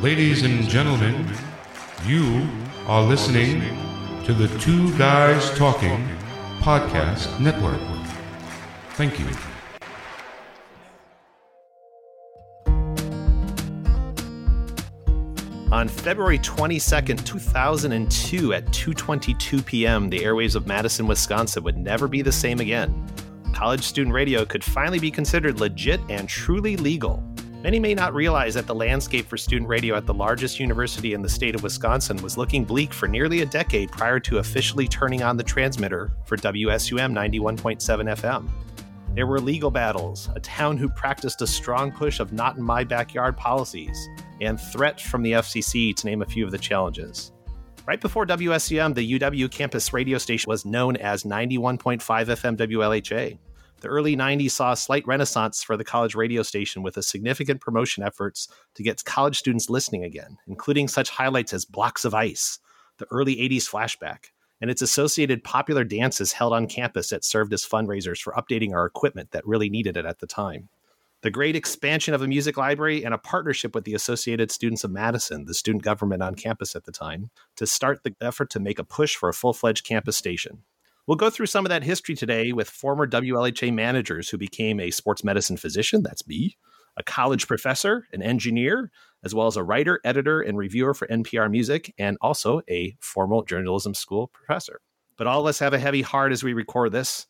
Ladies and gentlemen, you are listening to the Two Guys Talking Podcast Network. Thank you. On February 22nd, 2002 at 2:22 p.m., the airwaves of Madison, Wisconsin would never be the same again. College student radio could finally be considered legit and truly legal. Many may not realize that the landscape for student radio at the largest university in the state of Wisconsin was looking bleak for nearly a decade prior to officially turning on the transmitter for WSUM 91.7 FM. There were legal battles, a town who practiced a strong push of not in my backyard policies, and threats from the FCC to name a few of the challenges. Right before WSUM, the UW campus radio station was known as 91.5 FM WLHA. The early 90s saw a slight renaissance for the college radio station with a significant promotion efforts to get college students listening again, including such highlights as Blocks of Ice, the early 80s flashback, and its associated popular dances held on campus that served as fundraisers for updating our equipment that really needed it at the time. The great expansion of a music library and a partnership with the Associated Students of Madison, the student government on campus at the time, to start the effort to make a push for a full fledged campus station. We'll go through some of that history today with former WLHA managers who became a sports medicine physician, that's me, a college professor, an engineer, as well as a writer, editor, and reviewer for NPR Music, and also a formal journalism school professor. But all of us have a heavy heart as we record this.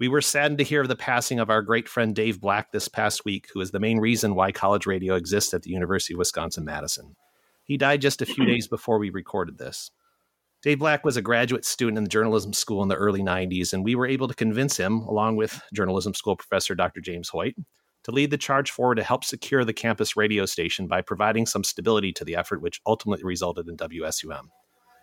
We were saddened to hear of the passing of our great friend Dave Black this past week, who is the main reason why college radio exists at the University of Wisconsin Madison. He died just a few days before we recorded this. Dave Black was a graduate student in the journalism school in the early 90s, and we were able to convince him, along with journalism school professor Dr. James Hoyt, to lead the charge forward to help secure the campus radio station by providing some stability to the effort, which ultimately resulted in WSUM.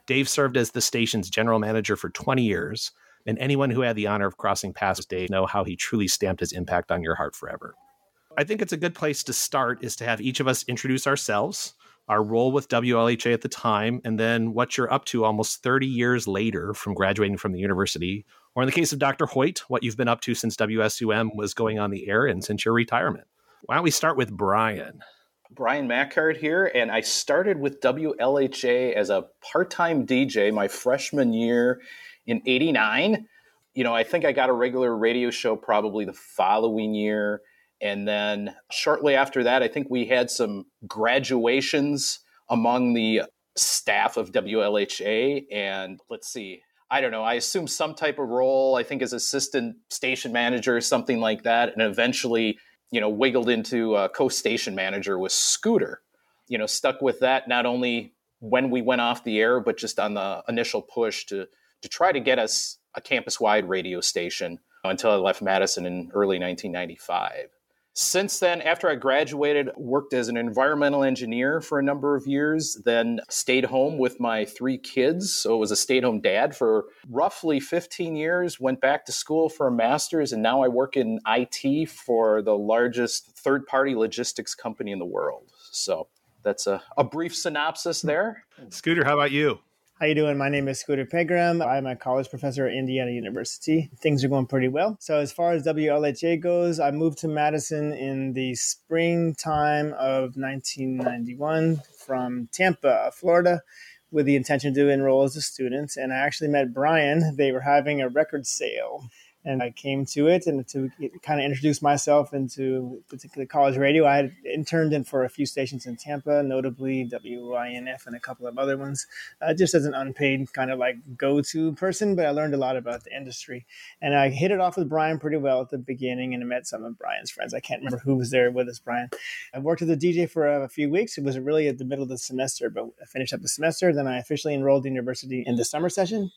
Dave served as the station's general manager for 20 years, and anyone who had the honor of crossing paths with Dave know how he truly stamped his impact on your heart forever. I think it's a good place to start is to have each of us introduce ourselves, our role with WLHA at the time, and then what you're up to almost 30 years later from graduating from the university, or in the case of Dr. Hoyt, what you've been up to since WSUM was going on the air and since your retirement. Why don't we start with Brian? Brian Mackard here, and I started with WLHA as a part time DJ my freshman year in 89. You know, I think I got a regular radio show probably the following year. And then shortly after that, I think we had some graduations among the staff of WLHA. And let's see, I don't know, I assume some type of role, I think as assistant station manager or something like that. And eventually, you know, wiggled into a co station manager with Scooter. You know, stuck with that not only when we went off the air, but just on the initial push to to try to get us a campus wide radio station until I left Madison in early 1995. Since then, after I graduated, worked as an environmental engineer for a number of years, then stayed home with my three kids. So it was a stay at home dad for roughly 15 years, went back to school for a master's, and now I work in IT for the largest third party logistics company in the world. So that's a, a brief synopsis there. Scooter, how about you? How you doing? My name is Scooter Pegram. I'm a college professor at Indiana University. Things are going pretty well. So as far as WLHA goes, I moved to Madison in the springtime of 1991 from Tampa, Florida, with the intention to enroll as a student. And I actually met Brian. They were having a record sale and I came to it and to kind of introduce myself into particularly college radio. I had interned in for a few stations in Tampa, notably WINF and a couple of other ones, uh, just as an unpaid kind of like go-to person. But I learned a lot about the industry, and I hit it off with Brian pretty well at the beginning, and I met some of Brian's friends. I can't remember who was there with us, Brian. I worked as a DJ for a few weeks. It was really at the middle of the semester, but I finished up the semester. Then I officially enrolled the university in the summer session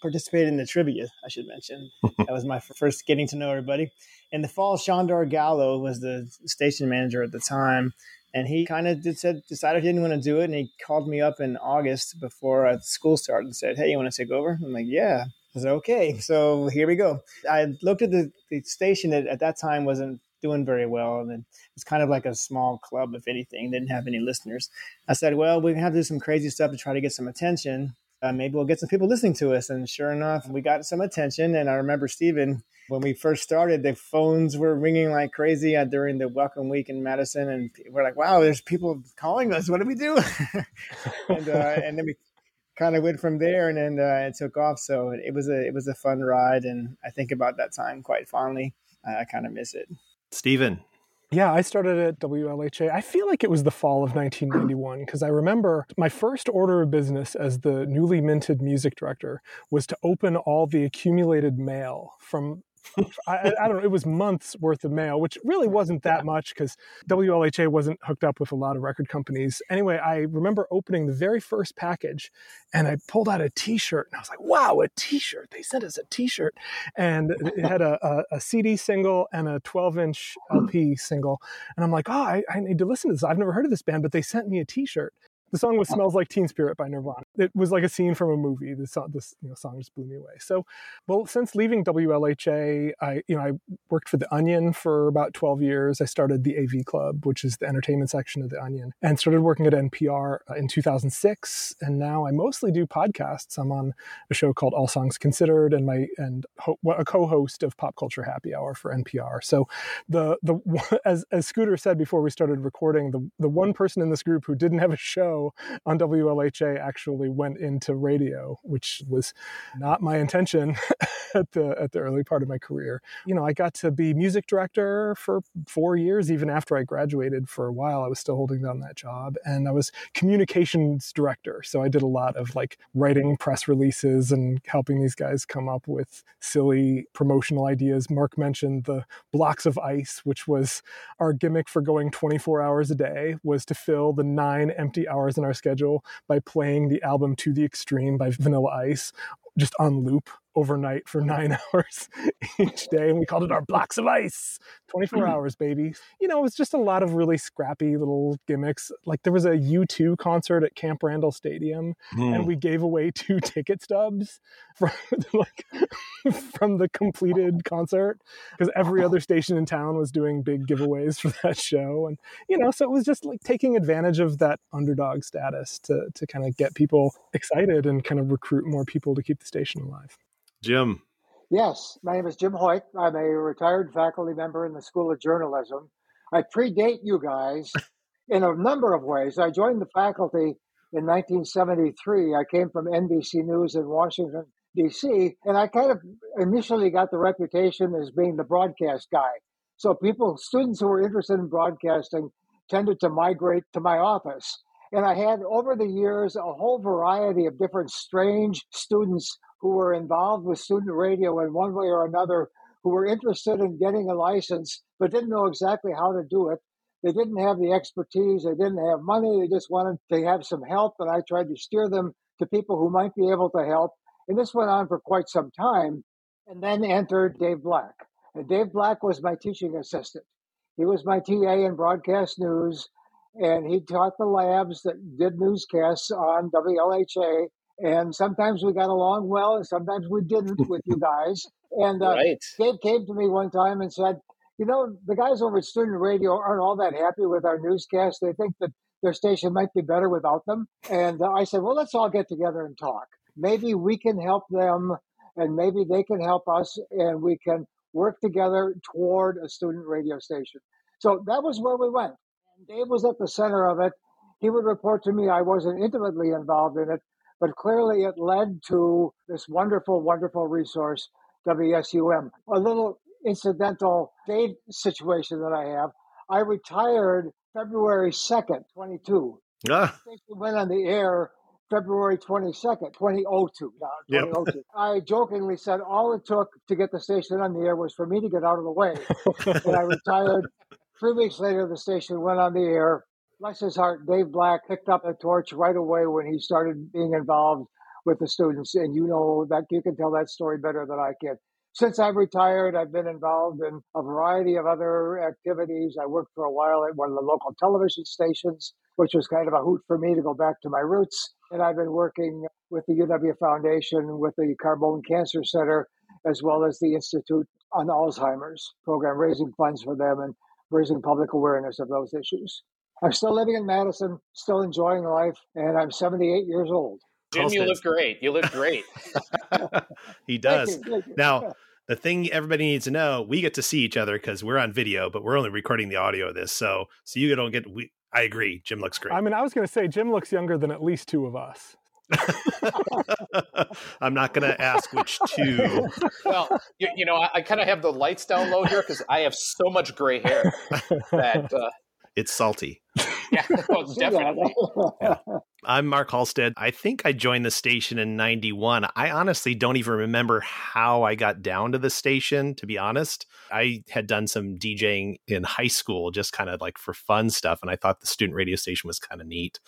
participated in the trivia, I should mention. that was my first getting to know everybody. In the fall, Shondar Gallo was the station manager at the time. And he kind of said, decided he didn't want to do it. And he called me up in August before uh, school started and said, Hey, you want to take over? I'm like, Yeah. I said, Okay. So here we go. I looked at the, the station that at that time wasn't doing very well. And it's kind of like a small club, if anything, didn't have any listeners. I said, Well, we have to do some crazy stuff to try to get some attention uh, maybe we'll get some people listening to us. And sure enough, we got some attention. And I remember Stephen, when we first started, the phones were ringing like crazy uh, during the Welcome Week in Madison, and we're like, "Wow, there's people calling us. What do we do?" and uh, and then we kind of went from there, and then uh, it took off. So it was a it was a fun ride, and I think about that time quite fondly. I kind of miss it. Stephen, yeah, I started at WLHA. I feel like it was the fall of 1991 because I remember my first order of business as the newly minted music director was to open all the accumulated mail from I, I, don't know, it was months worth of mail, which really wasn't that much because WLHA wasn't hooked up with a lot of record companies. Anyway, I remember opening the very first package and I pulled out a t shirt and I was like, wow, a t shirt. They sent us a t shirt. And it had a, a, a, CD single and a 12 inch LP single. And I'm like, oh, I, I need to listen to this. I've never heard of this band, but they sent me a t shirt. The song was "Smells Like Teen Spirit" by Nirvana. It was like a scene from a movie. This song, this you know, song just blew me away. So, well, since leaving WLHA, I you know I worked for the Onion for about twelve years. I started the AV Club, which is the entertainment section of the Onion, and started working at NPR uh, in 2006. And now I mostly do podcasts. I'm on a show called All Songs Considered, and my and ho- a co-host of Pop Culture Happy Hour for NPR. So, the the as as Scooter said before we started recording, the the one person in this group who didn't have a show on WLHA actually went into radio, which was not my intention at the at the early part of my career. You know, I got to be music director for four years, even after I graduated. For a while, I was still holding down that job, and I was communications director. So I did a lot of like writing press releases and helping these guys come up with silly promotional ideas. Mark mentioned the blocks of ice, which was our gimmick for going 24 hours a day, was to fill the nine empty hours in our schedule by playing the album To the Extreme by Vanilla Ice just on loop overnight for nine hours each day. And we called it our blocks of ice 24 hmm. hours, baby. You know, it was just a lot of really scrappy little gimmicks. Like there was a U2 concert at Camp Randall Stadium, mm. and hmm. we gave away two ticket stubs from, like, from the completed concert because every other station in town was doing big giveaways for that show. And, you know, so it was just like taking advantage of that underdog status to, to kind of get people excited and kind of recruit more people to keep the station alive. Jim. Yes, my name is Jim Hoyt. I'm a retired faculty member in the School of Journalism. I predate you guys in a number of ways. I joined the faculty in 1973. I came from NBC News in Washington, D.C., and I kind of initially got the reputation as being the broadcast guy. So people, students who were interested in broadcasting, tended to migrate to my office. And I had over the years a whole variety of different strange students who were involved with student radio in one way or another, who were interested in getting a license but didn't know exactly how to do it. They didn't have the expertise, they didn't have money, they just wanted to have some help. And I tried to steer them to people who might be able to help. And this went on for quite some time. And then entered Dave Black. And Dave Black was my teaching assistant. He was my TA in broadcast news, and he taught the labs that did newscasts on WLHA and sometimes we got along well, and sometimes we didn't with you guys. And uh, right. Dave came to me one time and said, "You know, the guys over at Student Radio aren't all that happy with our newscast. They think that their station might be better without them." And uh, I said, "Well, let's all get together and talk. Maybe we can help them, and maybe they can help us, and we can work together toward a student radio station." So that was where we went. Dave was at the center of it. He would report to me. I wasn't intimately involved in it, but clearly it led to this wonderful, wonderful resource, WSUM. A little incidental date situation that I have. I retired February 2nd, 22. Ah. went on the air February 22nd, 2002. Now, 2002. Yep. I jokingly said all it took to get the station on the air was for me to get out of the way. and I retired. Three weeks later, the station went on the air bless his heart, Dave Black picked up the torch right away when he started being involved with the students. And you know that you can tell that story better than I can. Since I've retired, I've been involved in a variety of other activities. I worked for a while at one of the local television stations, which was kind of a hoot for me to go back to my roots. And I've been working with the UW Foundation, with the Carbone Cancer Center, as well as the Institute on Alzheimer's program, raising funds for them and raising public awareness of those issues. I'm still living in Madison, still enjoying life, and I'm 78 years old. Jim, you look great. You look great. he does. Thank you, thank you. Now, the thing everybody needs to know, we get to see each other because we're on video, but we're only recording the audio of this. So, so you don't get. We, I agree. Jim looks great. I mean, I was going to say Jim looks younger than at least two of us. I'm not going to ask which two. well, you, you know, I, I kind of have the lights down low here because I have so much gray hair that uh, It's salty. yeah, well, definitely. I'm Mark Halstead. I think I joined the station in 91. I honestly don't even remember how I got down to the station, to be honest. I had done some DJing in high school, just kind of like for fun stuff. And I thought the student radio station was kind of neat.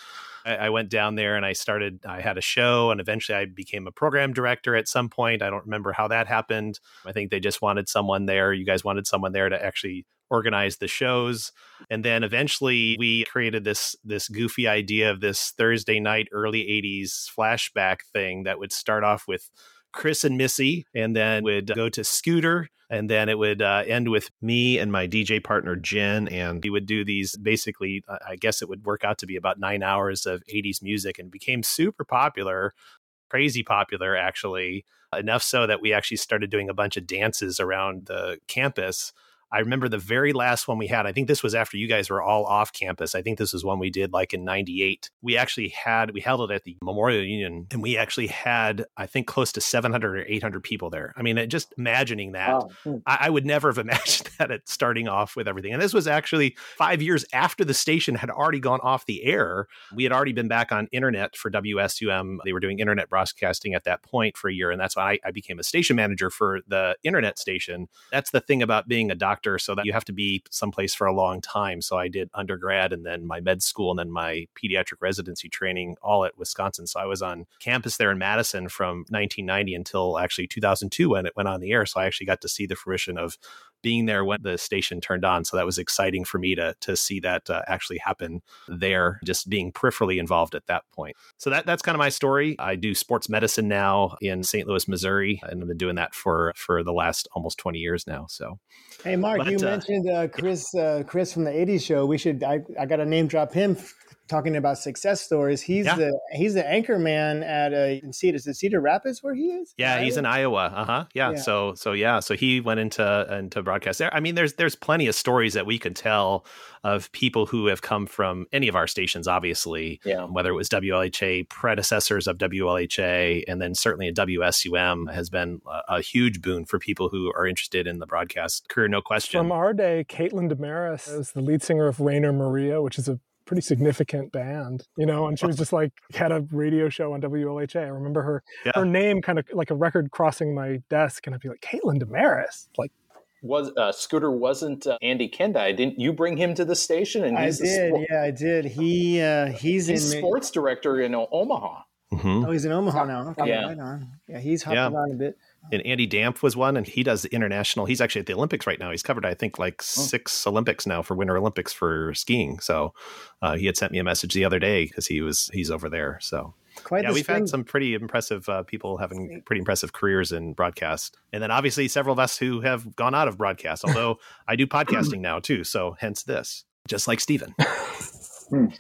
I, I went down there and I started, I had a show and eventually I became a program director at some point. I don't remember how that happened. I think they just wanted someone there. You guys wanted someone there to actually organize the shows and then eventually we created this this goofy idea of this thursday night early 80s flashback thing that would start off with chris and missy and then would go to scooter and then it would uh, end with me and my dj partner jen and we would do these basically uh, i guess it would work out to be about nine hours of 80s music and became super popular crazy popular actually enough so that we actually started doing a bunch of dances around the campus I remember the very last one we had. I think this was after you guys were all off campus. I think this was one we did like in 98. We actually had, we held it at the Memorial Union and we actually had, I think, close to 700 or 800 people there. I mean, just imagining that. Hmm. I, I would never have imagined that at starting off with everything. And this was actually five years after the station had already gone off the air. We had already been back on internet for WSUM. They were doing internet broadcasting at that point for a year. And that's why I, I became a station manager for the internet station. That's the thing about being a doctor, so that you have to be someplace for a long time. So I did undergrad and then my med school and then my pediatric residency training all at Wisconsin. So I was on campus there in Madison from 1990 until actually 2002 when it went on the air. So I actually got to see the fruition of being there when the station turned on. So that was exciting for me to to see that uh, actually happen there, just being peripherally involved at that point. So that that's kind of my story. I do sports medicine now in St. Louis, Missouri, and I've been doing that for for the last almost 20 years now. So Hey, Mark, But, you uh, mentioned uh, Chris uh, Chris from the '80s show. We should. I, I got to name drop him. F- Talking about success stories, he's Yeah. the he's the anchor man at uh, in Cedar, is it Cedar Rapids where he is. Yeah, he's in Iowa. Uh huh. Yeah. Yeah. So so yeah. So he went into into broadcast there. I mean, there's there's plenty of stories that we could tell of people who have come from any of our stations. Obviously, Yeah. whether it was WLHA predecessors of WLHA, and then certainly a WSUM has been a, a huge boon for people who are interested in the broadcast career. No question. From our day, Caithlin De Marrais is the lead singer of Rainer Maria, which is a pretty significant band, you know, and she was just like had a radio show on WLHA. I remember her Yeah. her name kind of like a record crossing my desk, and I'd be like, Caithlin De Marrais, like Was uh, Scooter wasn't uh, Andy Kendai? Didn't you bring him to the station? And I he's the did, spor- yeah, I did. He uh, he's, he's in sports director in O- Omaha. Mhm. Oh, he's in Omaha now. Okay, Yeah. right on. Yeah, he's hopping Yeah. around a bit. And Andy Damp was one, and he does the international. He's actually at the Olympics right now. He's covered, I think, like six Olympics now for Winter Olympics for skiing. So uh, he had sent me a message the other day because he was he's over there. So Quite yeah, we've had some pretty impressive uh, people having pretty impressive careers in broadcast, and then obviously several of us who have gone out of broadcast. Although I do podcasting now too, so hence this, just like Stephen.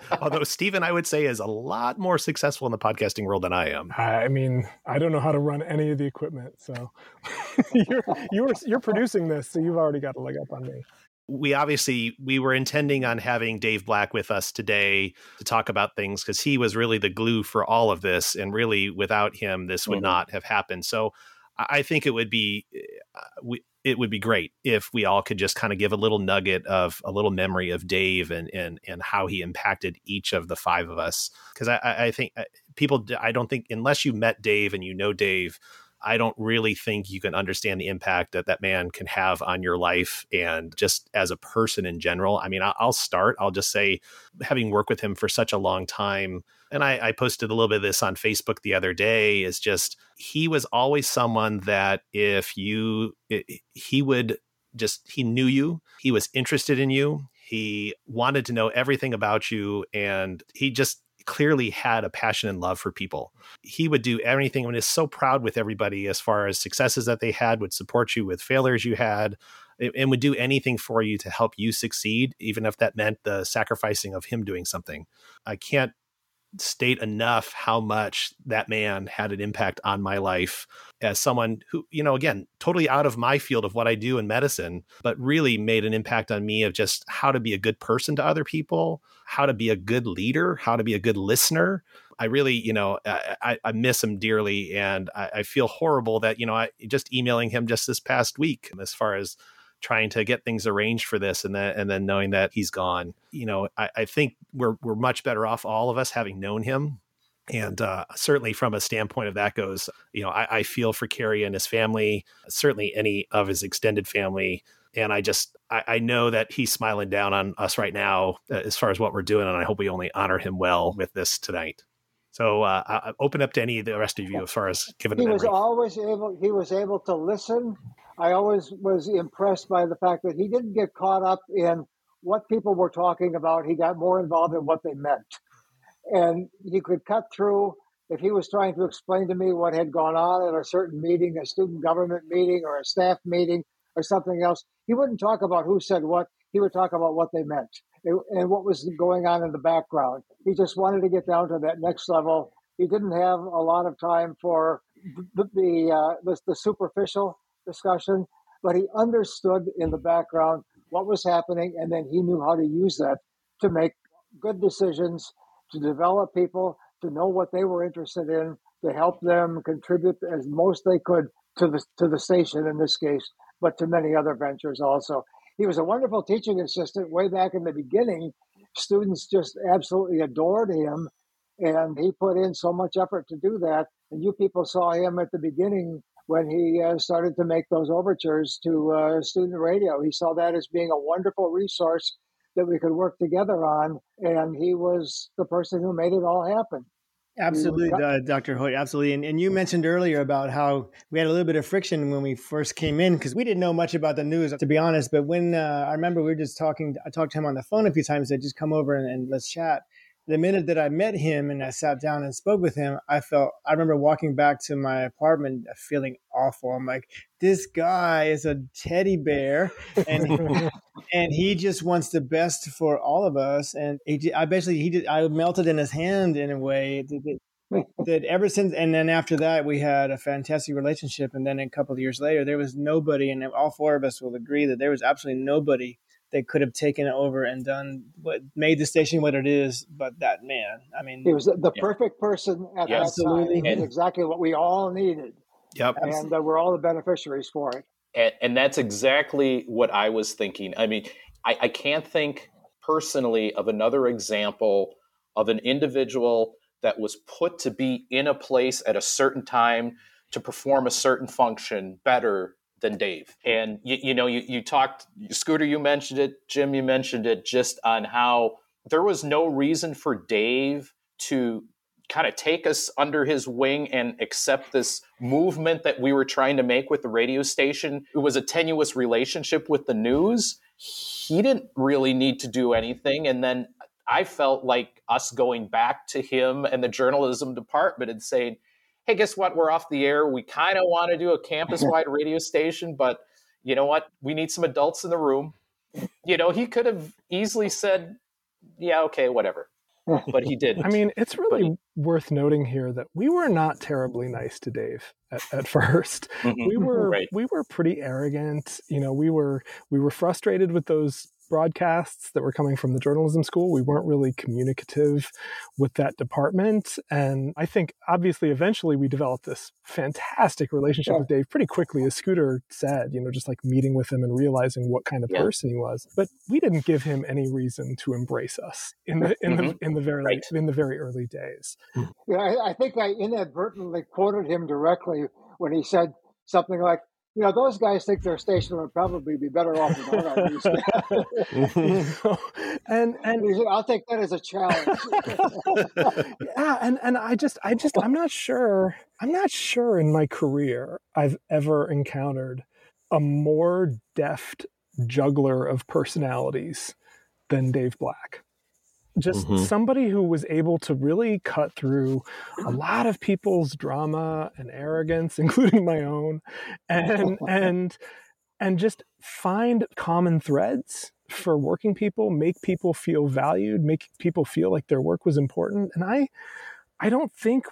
Although Stephen, I would say, is a lot more successful in the podcasting world than I am. I mean, I don't know how to run any of the equipment, so you're you're you're producing this, so you've already got a leg up on me. we obviously we were intending on having Dave Black with us today to talk about things because he was really the glue for all of this, and really without him, this would Mhm. not have happened. So I I think it would be uh, we, it would be great if we all could just kind of give a little nugget of a little memory of Dave and and and how he impacted each of the five of us. Because I, I think uh, people I don't think unless you met Dave and you know Dave. I don't really think you can understand the impact that that man can have on your life and just as a person in general. I mean, I'll start. I'll just say, having worked with him for such a long time, and I, I posted a little bit of this on Facebook the other day, is just he was always someone that if you, it, he would just, he knew you, he was interested in you, he wanted to know everything about you, and he just, clearly had a passion and love for people. He would do anything and is so proud with everybody as far as successes that they had, would support you with failures you had, and and would do anything for you to help you succeed, even if that meant the sacrificing of him doing something. I can't state enough how much that man had an impact on my life as someone who, you know, again, totally out of my field of what I do in medicine, but really made an impact on me of just how to be a good person to other people, how to be a good leader, how to be a good listener. I really, you know, I, I miss him dearly, and I, I feel horrible that you know, I just emailing him just this past week as far as trying to get things arranged for this and then and then knowing that he's gone you know I, I think we're we're much better off all of us having known him and uh, certainly from a standpoint of that goes you know I, I feel for Kerry and his family certainly any of his extended family and I just I, I, know that he's smiling down on us right now uh, as far as what we're doing, and I hope we only honor him well with this tonight. So uh, I open up to any of the rest of you as far as giving. He was always able. He was able to listen I always was impressed by the fact that he didn't get caught up in what people were talking about. He got more involved in what they meant. And he could cut through if he was trying to explain to me what had gone on at a certain meeting, a student government meeting or a staff meeting or something else. He wouldn't talk about who said what. He would talk about what they meant and what was going on in the background. He just wanted to get down to that next level. He didn't have a lot of time for the the, uh, the, the superficial discussion, but he understood in the background what was happening, and then he knew how to use that to make good decisions, to develop people, to know what they were interested in, to help them contribute as most they could to the to the station in this case, but to many other ventures also. He was a wonderful teaching assistant way back in the beginning. Students just absolutely adored him, and he put in so much effort to do that. And you people saw him at the beginning when he uh, started to make those overtures to uh, student radio. He saw that as being a wonderful resource that we could work together on, and he was the person who made it all happen. Absolutely, uh, Dr. Hoyt. Absolutely. And, and you mentioned earlier about how we had a little bit of friction when we first came in because we didn't know much about the news, to be honest. But when uh, I remember we were just talking, I talked to him on the phone a few times. Said, just come over and, and let's chat the minute that I met him and I sat down and spoke with him, I felt, I remember walking back to my apartment feeling awful. I'm like, this guy is a teddy bear and, he, and he just wants the best for all of us. And he, I basically, he did, I melted in his hand in a way that, that ever since, and then after that, we had a fantastic relationship. And then a couple of years later, there was nobody, and all four of us will agree that there was absolutely nobody they could have taken it over and done what made the station what it is. But that man, I mean, he was the yeah. perfect person at yeah, that absolutely. time. And exactly what we all needed. Yep, and uh, we're all the beneficiaries for it. And, and, that's exactly what I was thinking. I mean, I, I can't think personally of another example of an individual that was put to be in a place at a certain time to perform a certain function better than Dave. And you, you know, you, you talked, Scooter, you mentioned it, Jim, you mentioned it, just on how there was no reason for Dave to kind of take us under his wing and accept this movement that we were trying to make with the radio station. It was a tenuous relationship with the news. He didn't really need to do anything. And then I felt like us going back to him and the journalism department and saying, hey, guess what? We're off the air. We kind of want to do a campus wide radio station, but you know what? We need some adults in the room. You know, he could have easily said, yeah, okay, whatever. But he didn't. I mean, it's really worth noting here that we were not terribly nice to Dave at, at 1st mm-hmm. We were right. we were pretty arrogant. You know, we were we were frustrated with those broadcasts that were coming from the journalism school. We weren't really communicative with that department. And I think obviously eventually we developed this fantastic relationship yeah. with Dave pretty quickly, as Scooter said, you know, just like meeting with him and realizing what kind of yeah. person he was. But we didn't give him any reason to embrace us in the in mm-hmm. the in the very right. in the very early days. Yeah, I, I think I inadvertently quoted him directly when he said something like, you know, those guys think their station would probably be better off without our and and I'll take that as a challenge. yeah, and and I just I just I'm not sure I'm not sure in my career I've ever encountered a more deft juggler of personalities than Dave Black just mm-hmm. somebody who was able to really cut through a lot of people's drama and arrogance including my own and and and just find common threads for working people, make people feel valued, make people feel like their work was important. And I I don't think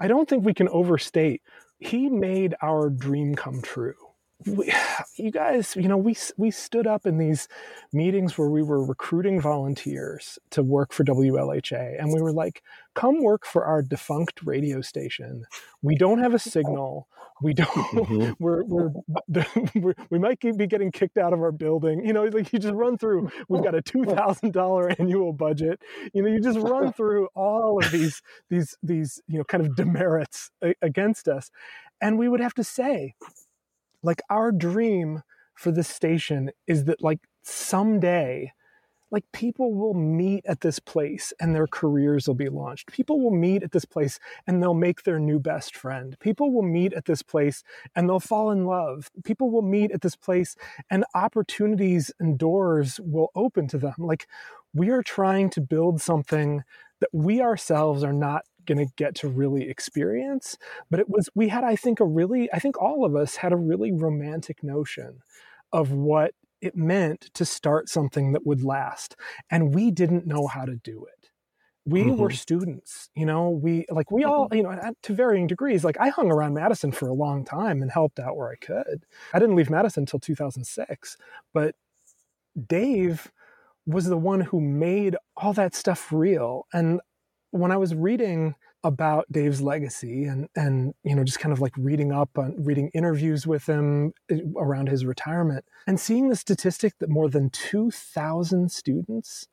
I don't think we can overstate he made our dream come true we, you guys, you know, we we stood up in these meetings where we were recruiting volunteers to work for WLHA, and we were like, "Come work for our defunct radio station. We don't have a signal. We don't. Mm-hmm. We're, we're, we're we might be getting kicked out of our building. You know, like you just run through. We've got a two thousand dollar annual budget. You know, you just run through all of these these these you know kind of demerits against us, and we would have to say like our dream for this station is that like someday like people will meet at this place and their careers will be launched. People will meet at this place and they'll make their new best friend. People will meet at this place and they'll fall in love. People will meet at this place and opportunities and doors will open to them. Like we are trying to build something that we ourselves are not going to get to really experience. But it was, we had, I think, a really, I think all of us had a really romantic notion of what it meant to start something that would last. And we didn't know how to do it. We mm-hmm. were students, you know, we like, we all, mm-hmm. you know, to varying degrees, like I hung around Madison for a long time and helped out where I could. I didn't leave Madison until 2006, but Dave was the one who made all that stuff real. And when I was reading about Dave's legacy and and you know just kind of like reading up on reading interviews with him eh, around his retirement and seeing the statistic that more than 2000 students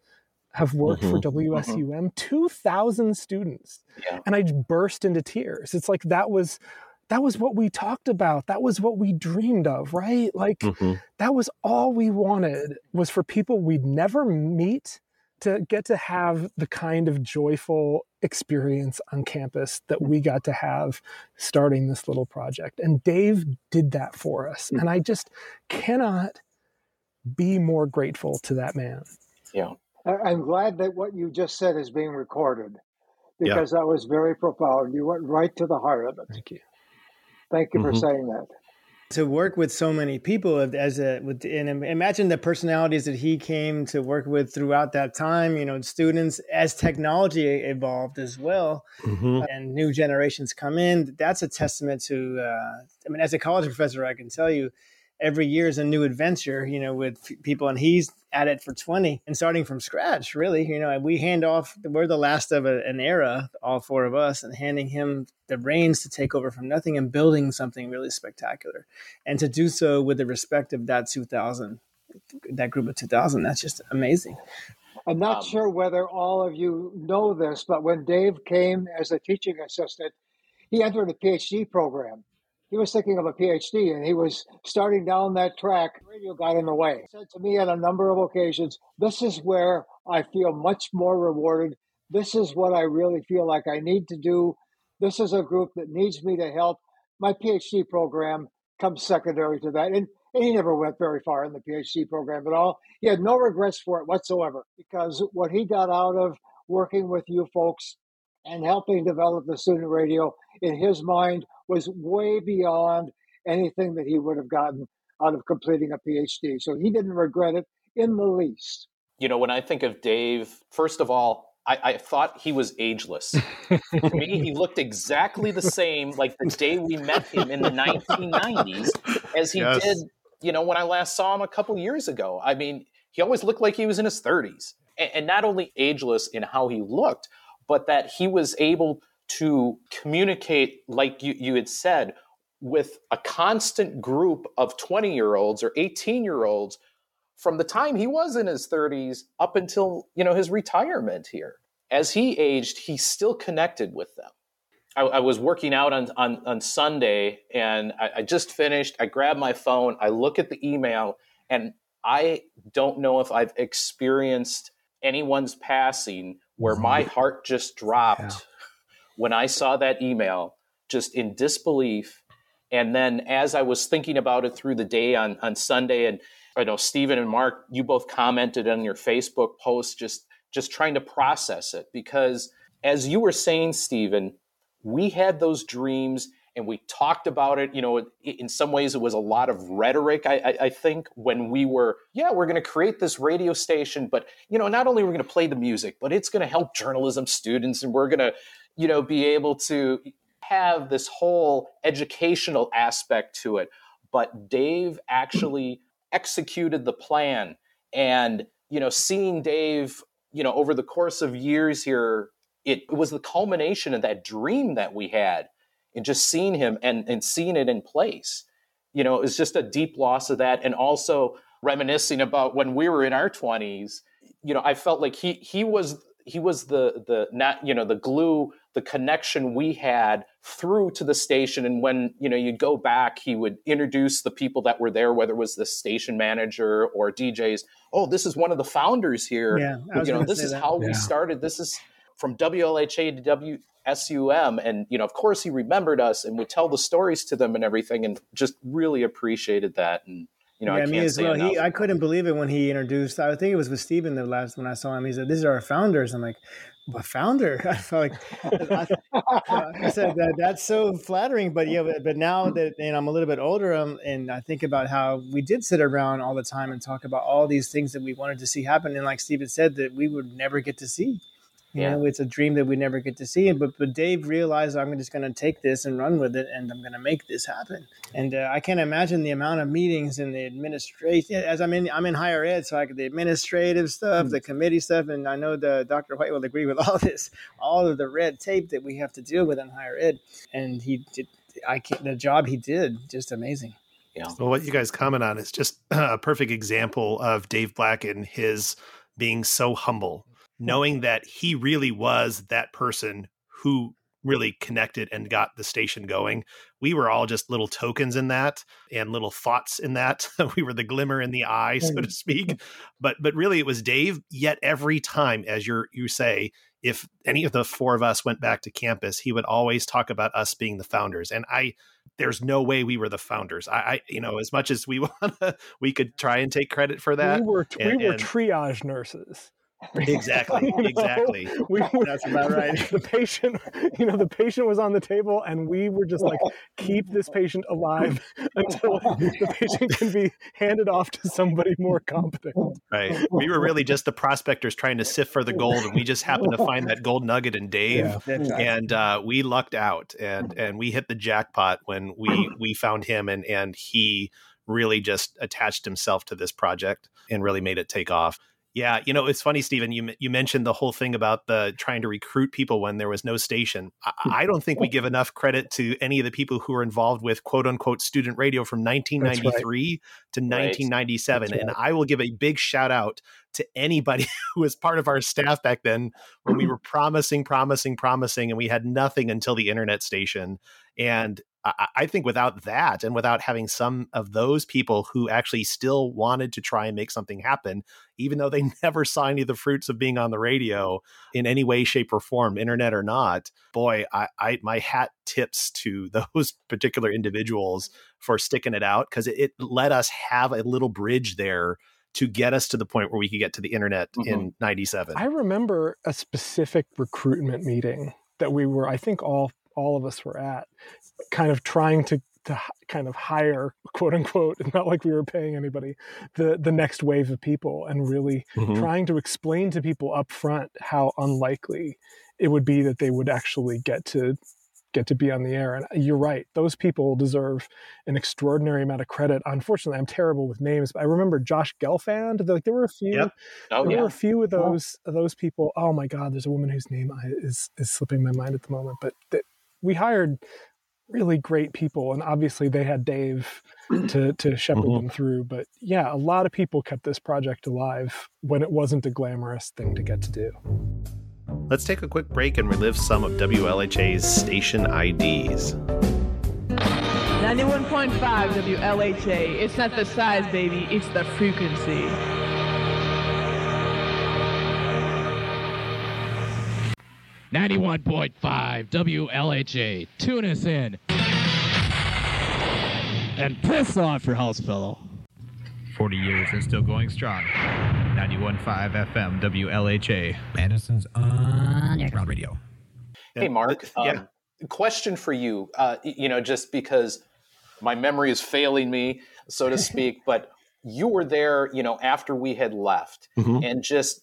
have worked mm-hmm. for WSUM mm-hmm. 2000 students yeah. and I burst into tears it's like that was that was what we talked about that was what we dreamed of right like mm-hmm. that was all we wanted was for people we'd never meet to get to have the kind of joyful experience on campus that we got to have starting this little project. And Dave did that for us. Hmm. And I just cannot be more grateful to that man. Yeah. I'm glad that what you just said is being recorded because yeah. that was very profound. You went right to the heart of it. Thank you. Thank you mm-hmm. for saying that to work with so many people as a with and imagine the personalities that he came to work with throughout that time you know students as technology evolved as well mm-hmm. and new generations come in that's a testament to uh, i mean as a college professor i can tell you every year is a new adventure, you know, with people. And he's at it for 20 and starting from scratch, really. You know, we hand off, we're the last of a, an era, all four of us, and handing him the reins to take over from nothing and building something really spectacular. And to do so with the respect of that 2000, that group of 2000, that's just amazing. I'm not um, sure whether all of you know this, but when Dave came as a teaching assistant, he entered a PhD program he was thinking of a PhD and he was starting down that track. Radio got in the way. He said to me on a number of occasions, This is where I feel much more rewarded. This is what I really feel like I need to do. This is a group that needs me to help. My PhD program comes secondary to that. And, and he never went very far in the PhD program at all. He had no regrets for it whatsoever because what he got out of working with you folks and helping develop the student radio in his mind was way beyond anything that he would have gotten out of completing a PhD. So he didn't regret it in the least. You know, when I think of Dave, first of all, I, I thought he was ageless. to me, he looked exactly the same like the day we met him in the 1990s as he yes. did, you know, when I last saw him a couple years ago. I mean, he always looked like he was in his 30s. And, and not only ageless in how he looked, but that he was able to communicate, like you, you had said, with a constant group of 20 year olds or 18 year olds from the time he was in his 30s up until you know his retirement here. As he aged he still connected with them. I, I was working out on, on, on sunday and I, I just finished. I grab my phone. I look at the email and i don't know if i've experienced anyone's passing where my heart just dropped yeah. when I saw that email, just in disbelief. And then as I was thinking about it through the day on, on Sunday, and I know Stephen and Mark, you both commented on your Facebook post, just just trying to process it because as you were saying, Stephen, we had those dreams and we talked about it. You know, in some ways, it was a lot of rhetoric. I, I, I think when we were, yeah, we're going to create this radio station, but you know, not only we're going to play the music, but it's going to help journalism students, and we're going to, you know, be able to have this whole educational aspect to it. But Dave actually executed the plan, and you know, seeing Dave, you know, over the course of years here, it, it was the culmination of that dream that we had and just seeing him and, and seeing it in place, you know, is just a deep loss of that. And also reminiscing about when we were in our twenties, you know, I felt like he he was he was the the not you know the glue the connection we had through to the station and when you know you'd go back he would introduce the people that were there whether it was the station manager or djs oh this is one of the founders here yeah, you know this is that. how yeah. we started this is from WLHA to WSUM. And, you know, of course he remembered us and would tell the stories to them and everything and just really appreciated that. And, you know, yeah, I me as well. He, I couldn't believe it when he introduced. I think it was with Stephen the last when I saw him. He said, "These are our founders." I'm like, "A founder?" I felt like I, I said that that's so flattering. But yeah, but, but now that and I'm a little bit older, um, and I think about how we did sit around all the time and talk about all these things that we wanted to see happen, and like Stephen said, that we would never get to see. You yeah. know, it's a dream that we never get to see. But but Dave realized I'm just going to take this and run with it, and I'm going to make this happen. And uh, I can't imagine the amount of meetings and the administration. As I'm in, I'm in higher ed, so I get the administrative stuff, mm the committee stuff, and I know the Dr. Hoyt will agree with all this, all of the red tape that we have to deal with in higher ed. And he did. I can't, the job he did, just amazing. Yeah. Well, what you guys comment on is just a perfect example of Dave Black and his being so humble knowing that he really was that person who really connected and got the station going. We were all just little tokens in that and little thoughts in that. we were the glimmer in the eye, so to speak. But but really it was Dave. Yet every time, as you you say, if any of the four of us went back to campus, he would always talk about us being the founders. And I there's no way we were the founders. I, I you know, as much as we want we could try and take credit for that. We were and, we were triage nurses. Exactly. Exactly. we That's about right. The patient, you know, the patient was on the table, and we were just like, keep this patient alive until the patient can be handed off to somebody more competent. Right. We were really just the prospectors trying to sift for the gold, and we just happened to find that gold nugget in Dave, yeah, and uh, we lucked out, and and we hit the jackpot when we we found him, and and he really just attached himself to this project and really made it take off. Yeah, you know, it's funny, Stephen. You you mentioned the whole thing about the trying to recruit people when there was no station. I, hmm. I, don't think we give enough credit to any of the people who were involved with quote unquote student radio from 1993 right. to 1997. Right. And I will give a big shout out to anybody who was part of our staff back then when we were promising, promising, promising, and we had nothing until the internet station. And I, think without that and without having some of those people who actually still wanted to try and make something happen, even though they never saw any of the fruits of being on the radio in any way, shape, or form, internet or not, boy, I, I my hat tips to those particular individuals for sticking it out because it, it let us have a little bridge there to get us to the point where we could get to the internet mm-hmm. in 97. I remember a specific recruitment meeting that we were, I think all all of us were at, kind of trying to to kind of hire quote unquote not like we were paying anybody the the next wave of people and really mm-hmm. trying to explain to people up front how unlikely it would be that they would actually get to get to be on the air and you're right those people deserve an extraordinary amount of credit unfortunately i'm terrible with names but i remember josh gelfand like there were a few yep. oh, there yeah. were a few of those of those people oh my god there's a woman whose name is is slipping my mind at the moment but we hired really great people and obviously they had dave to to shepherd mm-hmm. them through but yeah a lot of people kept this project alive when it wasn't a glamorous thing to get to do. Let's take a quick break and relive some of wlha's station ids 91.5 wlha it's not the size baby. It's the frequency 91.5 WLHA. Tune us in. And piss off your house fellow. 40 years and still going strong. 91.5 FM WLHA. Madison's Underground Radio. Hey, Mark. Um, yeah. question for you, uh, you know, just because my memory is failing me, so to speak, but you were there, you know, after we had left, mm-hmm. and just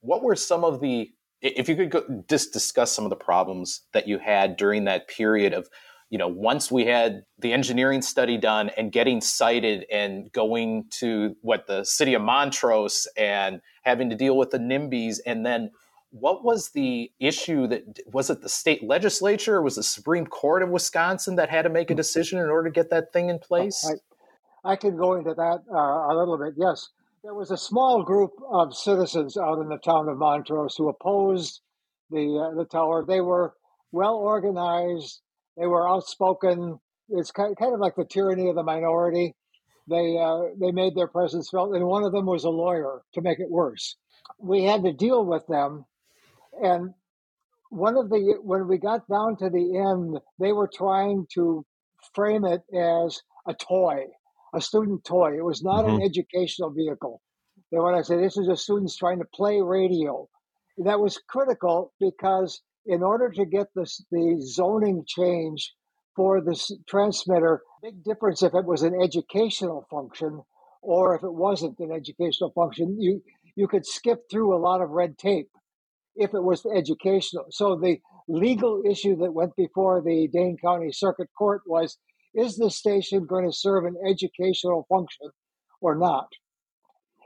what were some of the, if you could go, just discuss some of the problems that you had during that period of, you know, once we had the engineering study done and getting cited and going to what the city of Montrose and having to deal with the NIMBYs and then what was the issue that was it the state legislature or was the supreme court of wisconsin that had to make a decision in order to get that thing in place? I, I can go into that uh, a little bit yes there was a small group of citizens out in the town of montrose who opposed the uh, the tower. They were well organized. They were outspoken. It's kind of like the tyranny of the minority. They uh, they made their presence felt and one of them was a lawyer to make it worse. We had to deal with them and one of the when we got down to the end, they were trying to frame it as a toy, a student toy. It was not mm-hmm. an educational vehicle. They want to say this is just students trying to play radio. That was critical because in order to get this the zoning change for this transmitter, big difference if it was an educational function or if it wasn't an educational function. You you could skip through a lot of red tape if it was educational. So the legal issue that went before the Dane County Circuit Court was is this station going to serve an educational function or not?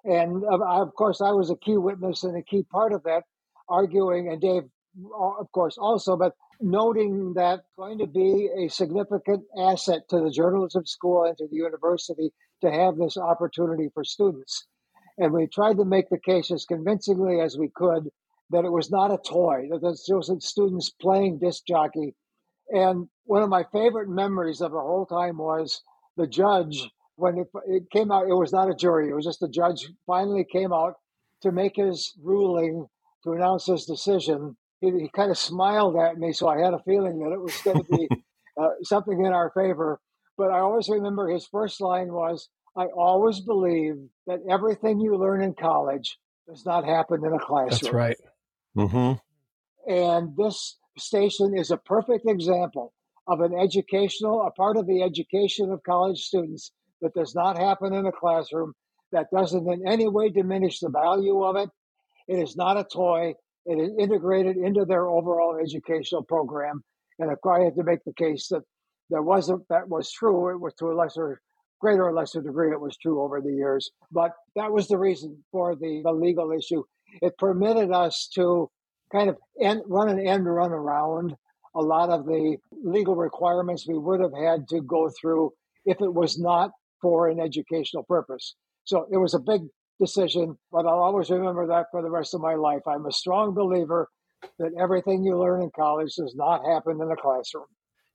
And uh, of course, I was a key witness and a key part of that, arguing, and Dave, uh, of course, also, but noting that going to be a significant asset to the journalism school and to the university to have this opportunity for students. And we tried to make the case as convincingly as we could that it was not a toy, that this wasn't students playing disc jockey. And one of my favorite memories of the whole time was the judge, when it, it came out, it was not a jury, it was just the judge finally came out to make his ruling, to announce his decision. He, he kind of smiled at me, so I had a feeling that it was going to be uh, something in our favor. But I always remember his first line was, I always believe that everything you learn in college does not happen in a classroom. That's right. Mm-hmm. And this station is a perfect example of an educational, a part of the education of college students that does not happen in a classroom, that doesn't in any way diminish the value of it. It is not a toy. It is integrated into their overall educational program. And if I had to make the case that there wasn't, that was true, it was to a lesser, greater or lesser degree, it was true over the years. But that was the reason for the, the legal issue it permitted us to kind of end, run an end run around a lot of the legal requirements we would have had to go through if it was not for an educational purpose. So it was a big decision, but I'll always remember that for the rest of my life. I'm a strong believer that everything you learn in college does not happen in a classroom.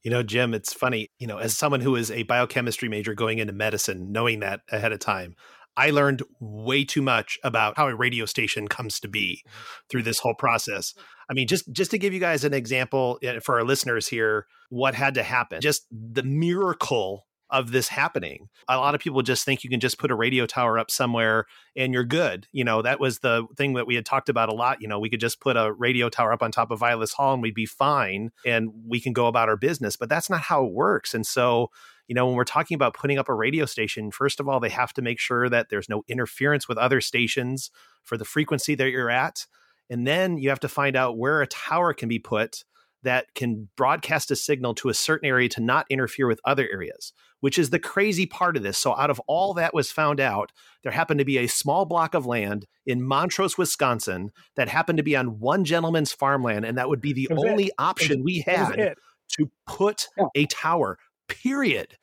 You know, Jim, it's funny, you know, as someone who is a biochemistry major going into medicine, knowing that ahead of time, I learned way too much about how a radio station comes to be through this whole process. I mean, just just to give you guys an example eh, for our listeners here, what had to happen, just the miracle of this happening. A lot of people just think you can just put a radio tower up somewhere and you're good. You know, that was the thing that we had talked about a lot. You know, we could just put a radio tower up on top of Vilas Hall and we'd be fine and we can go about our business. But that's not how it works. And so you know, when we're talking about putting up a radio station, first of all, they have to make sure that there's no interference with other stations for the frequency that you're at. And then you have to find out where a tower can be put that can broadcast a signal to a certain area to not interfere with other areas, which is the crazy part of this. So, out of all that was found out, there happened to be a small block of land in Montrose, Wisconsin, that happened to be on one gentleman's farmland. And that would be the only it. option we had to put yeah. a tower period.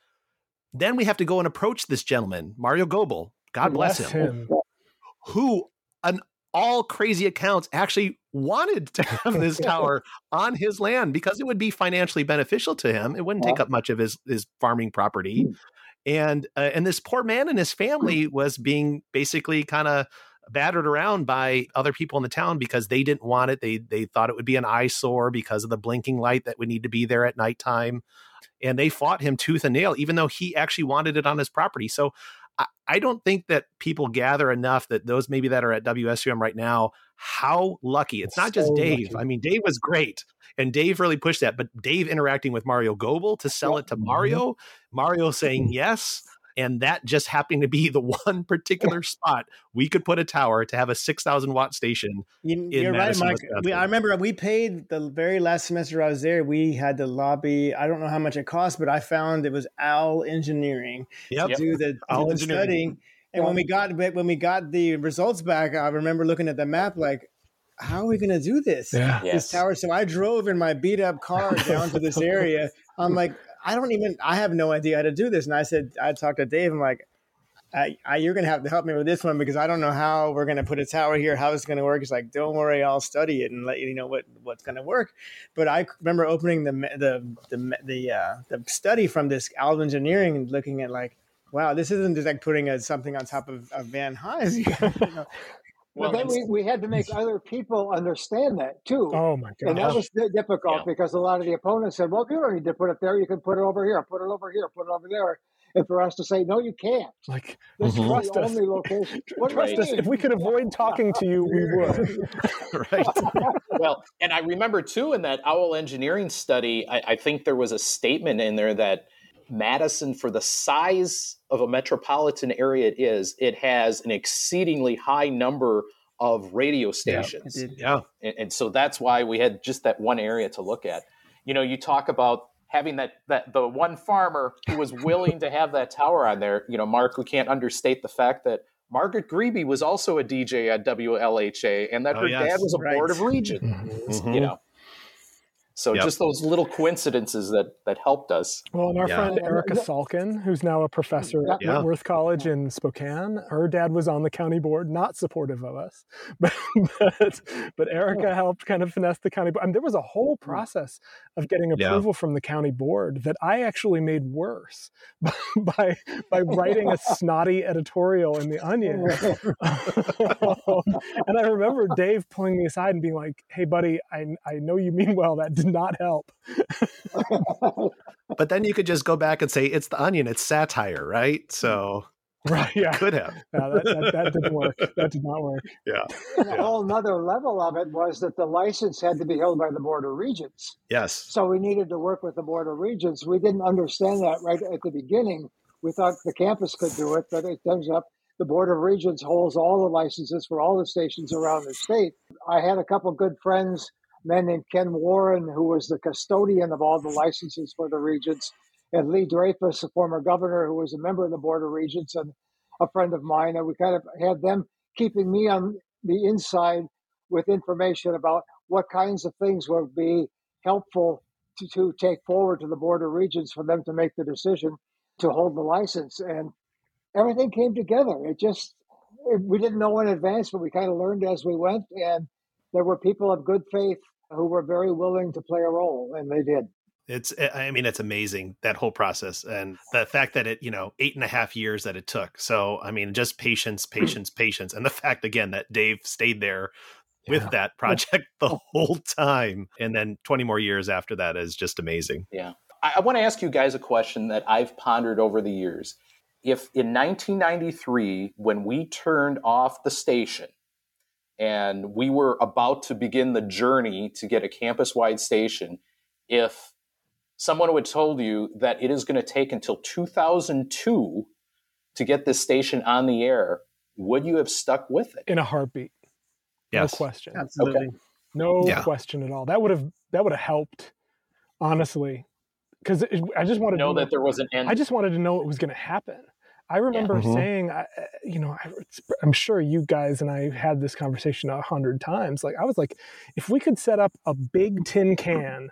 Then we have to go and approach this gentleman, Mario Gobel, God bless, bless him, him, who, on all crazy accounts, actually wanted to have this tower on his land because it would be financially beneficial to him. It wouldn't take up much of his his farming property, hmm. and uh, and this poor man and his family was being basically kind of battered around by other people in the town because they didn't want it. They they thought it would be an eyesore because of the blinking light that would need to be there at nighttime and they fought him tooth and nail, even though he actually wanted it on his property. So I, I don't think that people gather enough that those maybe that are at WSUM right now, how lucky. It's not just Dave. lucky. I mean, Dave was great. And Dave really pushed that, but Dave interacting with Mario Goebel to sell it to mm-hmm. Mario, Mario saying mm-hmm. yes. And that just happened to be the one particular spot we could put a tower to have a 6,000 watt station. You, in you're right, Madison, Mike. We, I remember we paid the very last semester I was there. We had to lobby. I don't know how much it cost, but I found it was OWL Engineering Yep. to do the, OWL the Engineering. studying. And when we got when we got the results back, I remember looking at the map like, how are we going to do this? Yeah. This Yes. tower. So I drove in my beat up car down to this area. I'm like, I don't even. I have no idea how to do this. And I said, I talked to Dave. I'm like. I, I, you're gonna have to help me with this one because I don't know how we're gonna put a tower here, how it's gonna work. It's like, don't worry, I'll study it and let you know what what's gonna work. But I remember opening the the the the, uh, the study from this OWL Engineering and looking at like, wow, this isn't just like putting a, something on top of, of Van Nuys. You know? But then we, we had to make other people understand that too. Oh my god! And that was difficult Yeah. because a lot of the opponents said, well, you don't need to put it there. You can put it over here, put it over here, put it over there. And for us to say, no, you can't. Like This Mhm. is Trust the us. only location. What trust us, if we could avoid talking to you, we would. right. well, and I remember too in that OWL engineering study, I, I think there was a statement in there that Madison, for the size of a metropolitan area it is, it has an exceedingly high number of radio stations. It did. Yeah. and, and so that's why we had just that one area to look at. You know, you talk about having that that the one farmer who was willing to have that tower on there. You know, Mark, we can't understate the fact that Margaret Greeby was also a DJ at WLHA, and that Oh, her yes. dad was a board Right. of regent. Mhm. You know. So Yep. just those little coincidences that that helped us. Well, and our Yeah. friend Erica Salkin, who's now a professor at Yeah. Whitworth College in Spokane, her dad was on the county board, not supportive of us, but but, but Erica oh. helped kind of finesse the county board. I mean, there was a whole hmm. process of getting Yeah. approval from the county board that I actually made worse by by writing a snotty editorial in the Onion. Um, and I remember Dave pulling me aside and being like, "Hey, buddy, I I know you mean well. That did not help." But then you could just go back and say it's the onion, it's satire, right? So Right? Yeah. could have. No, that, that, that didn't work. That did not work. And a whole nother level of it was that the license had to be held by the Board of Regents. Yes. So we needed to work with the Board of Regents. We didn't understand that right at the beginning. We thought the campus could do it, but it turns up the Board of Regents holds all the licenses for all the stations around the state. I had a couple good friends, a man named Ken Warren, who was the custodian of all the licenses for the Regents, and Lee Dreyfus, a former governor who was a member of the Board of Regents and a friend of mine. And we kind of had them keeping me on the inside with information about what kinds of things would be helpful to, to take forward to the Board of Regents for them to make the decision to hold the license. And everything came together. It just, we didn't know in advance, but we kind of learned as we went. And there were people of good faith who were very willing to play a role, and they did. It's, eh, I mean, it's amazing that whole process and the fact that it, you know, eight and a half years that it took. So, I mean, just patience, patience, patience. And the fact, again, that Dave stayed there with Yeah. that project the whole time. And then 20 more years after that is just amazing. Yeah. I, I want to ask you guys a question that I've pondered over the years. If in 1993, when we turned off the station and we were about to begin the journey to get a campus wide station, if someone would told you that it is going to take until 2002 to get this station on the air, would you have stuck with it? In a heartbeat. Yes. No question. Absolutely. No Yeah. question at all. That would have that would have helped, honestly, because I just wanted Know to know that there was an end. I just wanted to know what was going to happen. I remember Mhm. saying, I, you know, I, I'm sure you guys and I had this conversation a hundred times. Like, I was like, if we could set up a big tin can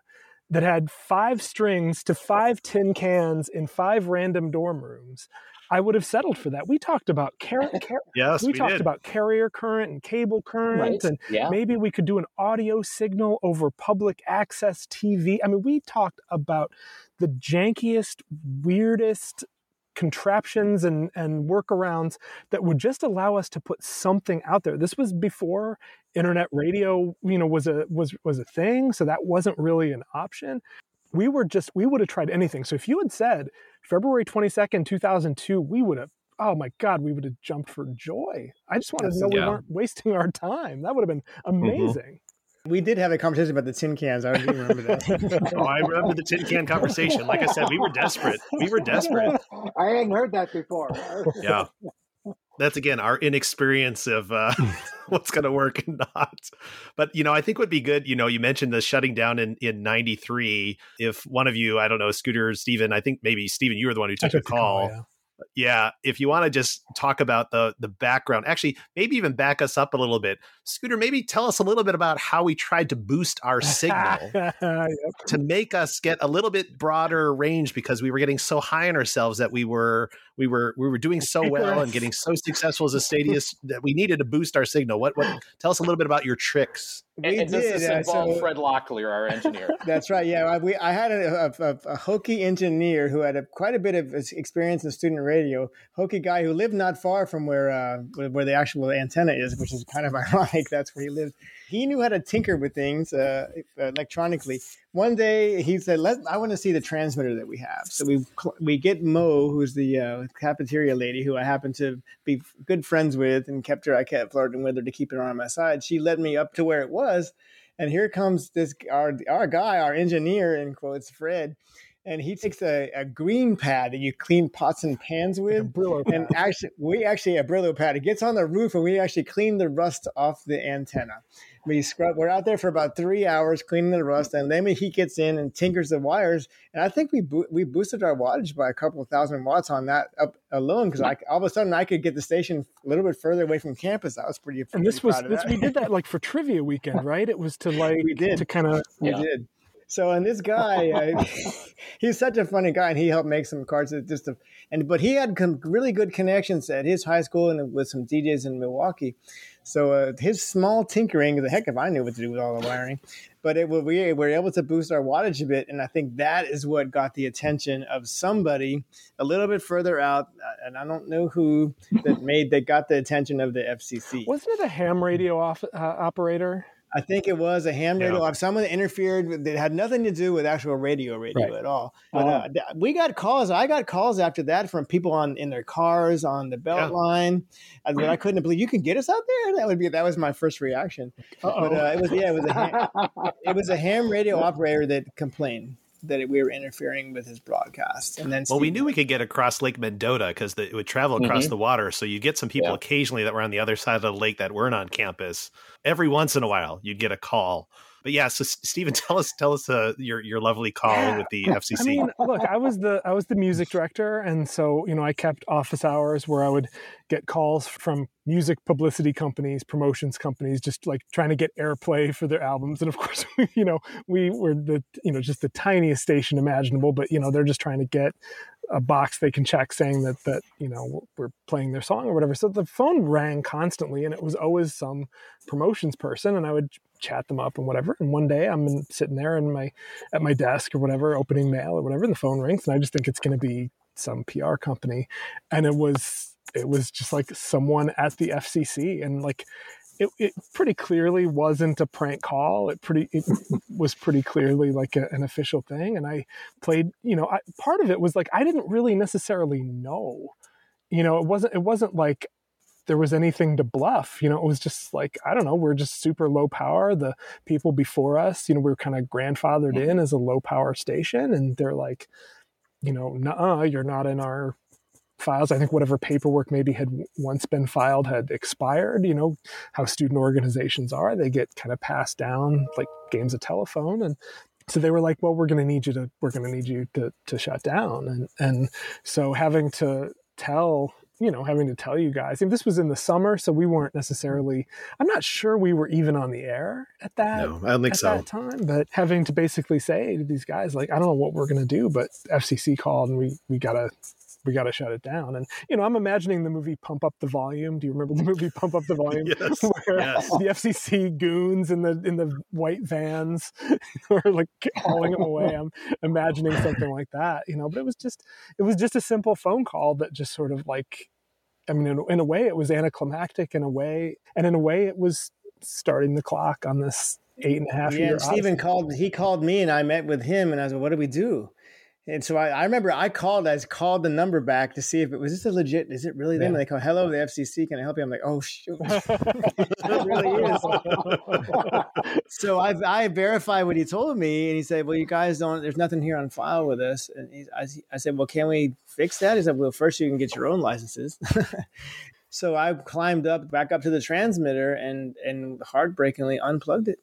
that had five strings to five tin cans in five random dorm rooms, I would have settled for that. We talked about car- car- Yes, we, we, talked did. about carrier current and cable current Right. and yeah. maybe we could do an audio signal over public access TV. I mean, we talked about the jankiest, weirdest contraptions and, and workarounds that would just allow us to put something out there. This was before internet radio, you know, was a was was a thing, so that wasn't really an option. We were just we would have tried anything. So if you had said February 22nd, 2002, we would have oh my god, we would have jumped for joy. I just wanted to know Yeah. we weren't wasting our time. That would have been mm-hmm. amazing. We did have a conversation about the tin cans. I don't remember that. Oh, I remember the tin can conversation. Like I said, we were desperate. We were desperate. I hadn't heard that before. Yeah. That's again our inexperience of uh, what's going to work and not. But you know, I think would be good. You know, you mentioned the shutting down in in '93. If one of you, I don't know, Scooter, Steven, I think maybe Steven, you were the one who I took the took the call. yeah. Yeah, if you want to just talk about the the background, actually, maybe even back us up a little bit, Scooter. Maybe tell us a little bit about how we tried to boost our signal Yep. to make us get a little bit broader range because we were getting so high on ourselves that we were we were we were doing so well and getting so successful as a stadius that we needed to boost our signal. What what? Tell us a little bit about your tricks. We and, and does did. this uh, so- Fred Locklear, our engineer? That's right. Yeah, I- we, I had a, a, a Hokie engineer who had a, quite a bit of experience in student radio. Hokie guy who lived not far from where uh, where where the actual antenna is, which is kind of ironic. That's where he lived. He knew how to tinker with things uh, electronically. One day he said, "Let I want to see the transmitter that we have." So we we get Mo, who's the uh, cafeteria lady, who I happen to be good friends with, and kept her. I kept flirting with her to keep her on my side. She led me up to where it was, and here comes this our our guy, our engineer in quotes, Fred, and he takes a, a green pad that you clean pots and pans with. And actually, we actually a Brillo pad. It gets on the roof, and we actually clean the rust off the antenna. We scrub. We're out there for about three hours cleaning the rust, and then he gets in and tinkers the wires. And I think we bo- we boosted our wattage by a couple thousand watts on that up alone because I all of a sudden I could get the station a little bit further away from campus. I was pretty. and this pretty was of this that. we did that like for trivia weekend, right? It was to like We did. to kind of We Yeah. did. So, and this guy, uh, he's such a funny guy, and he helped make some cards. that Just to, and but he had com- really good connections at his high school and with some DJs in Milwaukee. So uh, his small tinkering, the heck if I knew what to do with all the wiring, but it, we were able to boost our wattage a bit, and I think that is what got the attention of somebody a little bit further out, uh, and I don't know who that made that got the attention of the FCC. wasn't it a ham radio off, uh, operator? I think it was a ham radio Yeah. Someone interfered with, that had nothing to do with actual radio radio Right. at all. But uh, th- we got calls. I got calls after that from people on in their cars on the belt Yeah. line. I, that I couldn't believe you can get us out there. That would be that was my first reaction. But uh, it was yeah, it was a ham, it was a ham radio operator that complained that we were interfering with his broadcast. And then Well, we knew we could get across Lake Mendota because it would travel across Mhm. the water. So you'd get some people Yeah. occasionally that were on the other side of the lake that weren't on campus. Every once in a while, you'd get a call. But yeah, so Stephen, tell us, tell us uh, your your lovely call Yeah. with the FCC. I mean, look, I was the I was the music director, and so you know I kept office hours where I would get calls from music publicity companies, promotions companies, just like trying to get airplay for their albums. And of course, you know, we were the you know just the tiniest station imaginable, but you know they're just trying to get a box they can check saying that that you know we're playing their song or whatever. So the phone rang constantly, and it was always some promotions person, and I would chat them up and whatever. And one day I'm in- sitting there in my at my desk or whatever, opening mail or whatever, and the phone rings, and I just think it's going to be some PR company, and it was it was just like someone at the FCC, and like. It, it pretty clearly wasn't a prank call. It pretty it was pretty clearly like a, an official thing, and I played. You know, I, part of it was like I didn't really necessarily know. You know, it wasn't it wasn't like there was anything to bluff. You know, it was just like, I don't know, we're just super low power. The people before us, you know, we were kind of grandfathered mm-hmm. in as a low power station. And they're like, you know, nah, you're not in our files. I think whatever paperwork maybe had once been filed had expired. You know, how student organizations are, they get kind of passed down like games of telephone. And so they were like, well, we're going to need you to, we're going to need you to, to shut down. And, and so having to tell you know, having to tell you guys. And this was in the summer, so we weren't necessarily. I'm not sure we were even on the air at that. no, I don't think at so. that time, but having to basically say to these guys, like, I don't know what we're gonna do, but FCC called and we we gotta we gotta shut it down. And you know, I'm imagining the movie Pump Up the Volume. Do you remember the movie Pump Up the Volume? Yes, Where yes. the FCC goons in the in the white vans were like hauling them away. I'm imagining something like that, you know. But it was just it was just a simple phone call that just sort of like I mean, in, in a way, it was anticlimactic. In a way, and in a way, it was starting the clock on this eight and a half yeah, year. and Stephen called. He called me, and I met with him, and I said, "What do we do?" And so I, I remember I called, I called the number back to see if it was this a legit, is it really them? And they go, hello, the FCC, can I help you? I'm like, oh, shoot. it really is. so I, I verified what he told me. And he said, well, you guys don't, there's nothing here on file with us. And he, I, I said, well, can we fix that? He said, well, first you can get your own licenses. so I climbed up, back up to the transmitter and, and heartbreakingly unplugged it.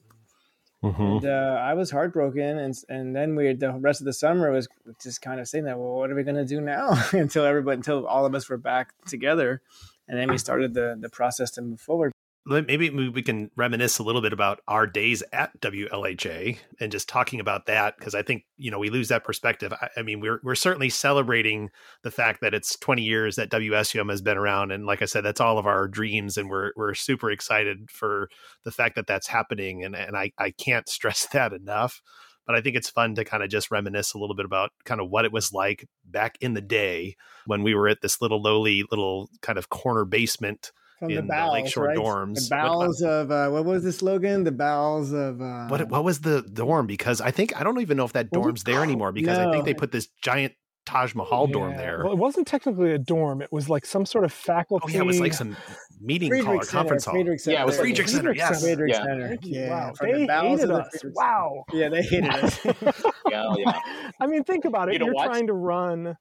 Mm-hmm. And uh, I was heartbroken, and and then we the rest of the summer was just kind of saying that. Well, what are we going to do now? until everybody, until all of us were back together, and then we started the the process to move forward. Maybe we can reminisce a little bit about our days at WLHA and just talking about that because I think you know we lose that perspective. I, I, mean, we're we're certainly celebrating the fact that it's 20 years that WSUM has been around, and like I said, that's all of our dreams, and we're we're super excited for the fact that that's happening, and and I I can't stress that enough. But I think it's fun to kind of just reminisce a little bit about kind of what it was like back in the day when we were at this little lowly little kind of corner basement from in the bowels, the Lakeshore right? dorms. The bowels what, of uh, what was the slogan? The bowels of uh, what? What was the dorm? Because I think I don't even know if that dorm's there anymore. Because No. I think they put this giant Taj Mahal dorm there. Well, it wasn't technically a dorm. It was like some sort of faculty. oh yeah, it was like some meeting hall or Center, conference hall. Friedrick Center. Yeah, it was There Friedrick Center, Friedrick yes. Friedrick Yeah. Center. Thank. Yeah, wow, from the they bowels hated the us. Wow. Yeah, they hated us. Yeah, yeah. I mean, think about it. you you're trying to run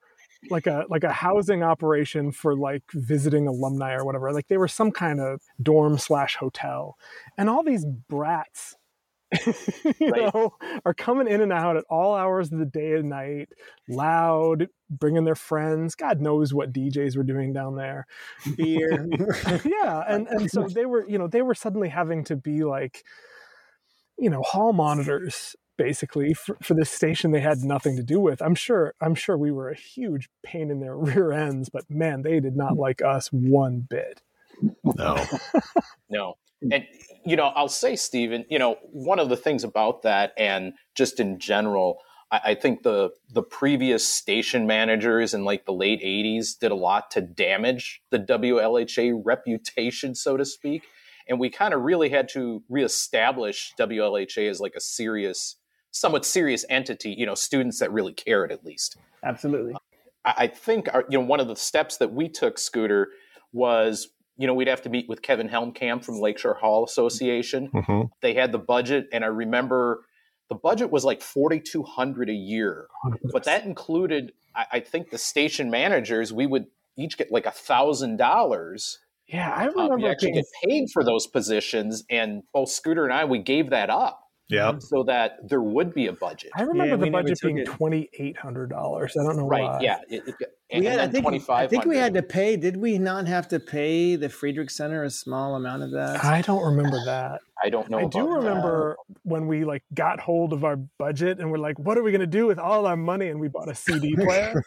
like a like a housing operation for like visiting alumni or whatever. Like they were some kind of dorm slash hotel, and all these brats. you Right. know, are coming in and out at all hours of the day and night, loud, bringing their friends. God knows what DJs were doing down there. Beer. yeah and and so they were you know they were suddenly having to be like you know hall monitors basically for, for this station they had nothing to do with i'm sure i'm sure we were a huge pain in their rear ends but man they did not mm. like us one bit No, No. And, you know, I'll say, Stephen, you know, one of the things about that and just in general, I, I think the the previous station managers in like the late 80s did a lot to damage the WLHA reputation, so to speak. And we kind of really had to reestablish WLHA as like a serious, somewhat serious entity, you know, students that really cared at least. Absolutely. I I think our, you know one of the steps that we took, Scooter, was you know we'd have to meet with Kevin Helmkamp from Lakeshore Hall Association. Mm-hmm. They had the budget, and I remember the budget was like forty two hundred a year, but that included, I, I think, the station managers. We would each get like a thousand dollars. Yeah i remember we actually being- get paid for those positions, and both Scooter and I we gave that up yeah, so that there would be a budget. i remember Yeah, the budget being $2800 i don't know why. Right? why Yeah. It, it, We had, I think, twenty I think we had to pay. Did we not have to pay the Friedrick Center a small amount of that? i don't remember that I don't know. I do about that. remember when we like got hold of our budget and we're like, what are we going to do with all our money? And we bought a CD player.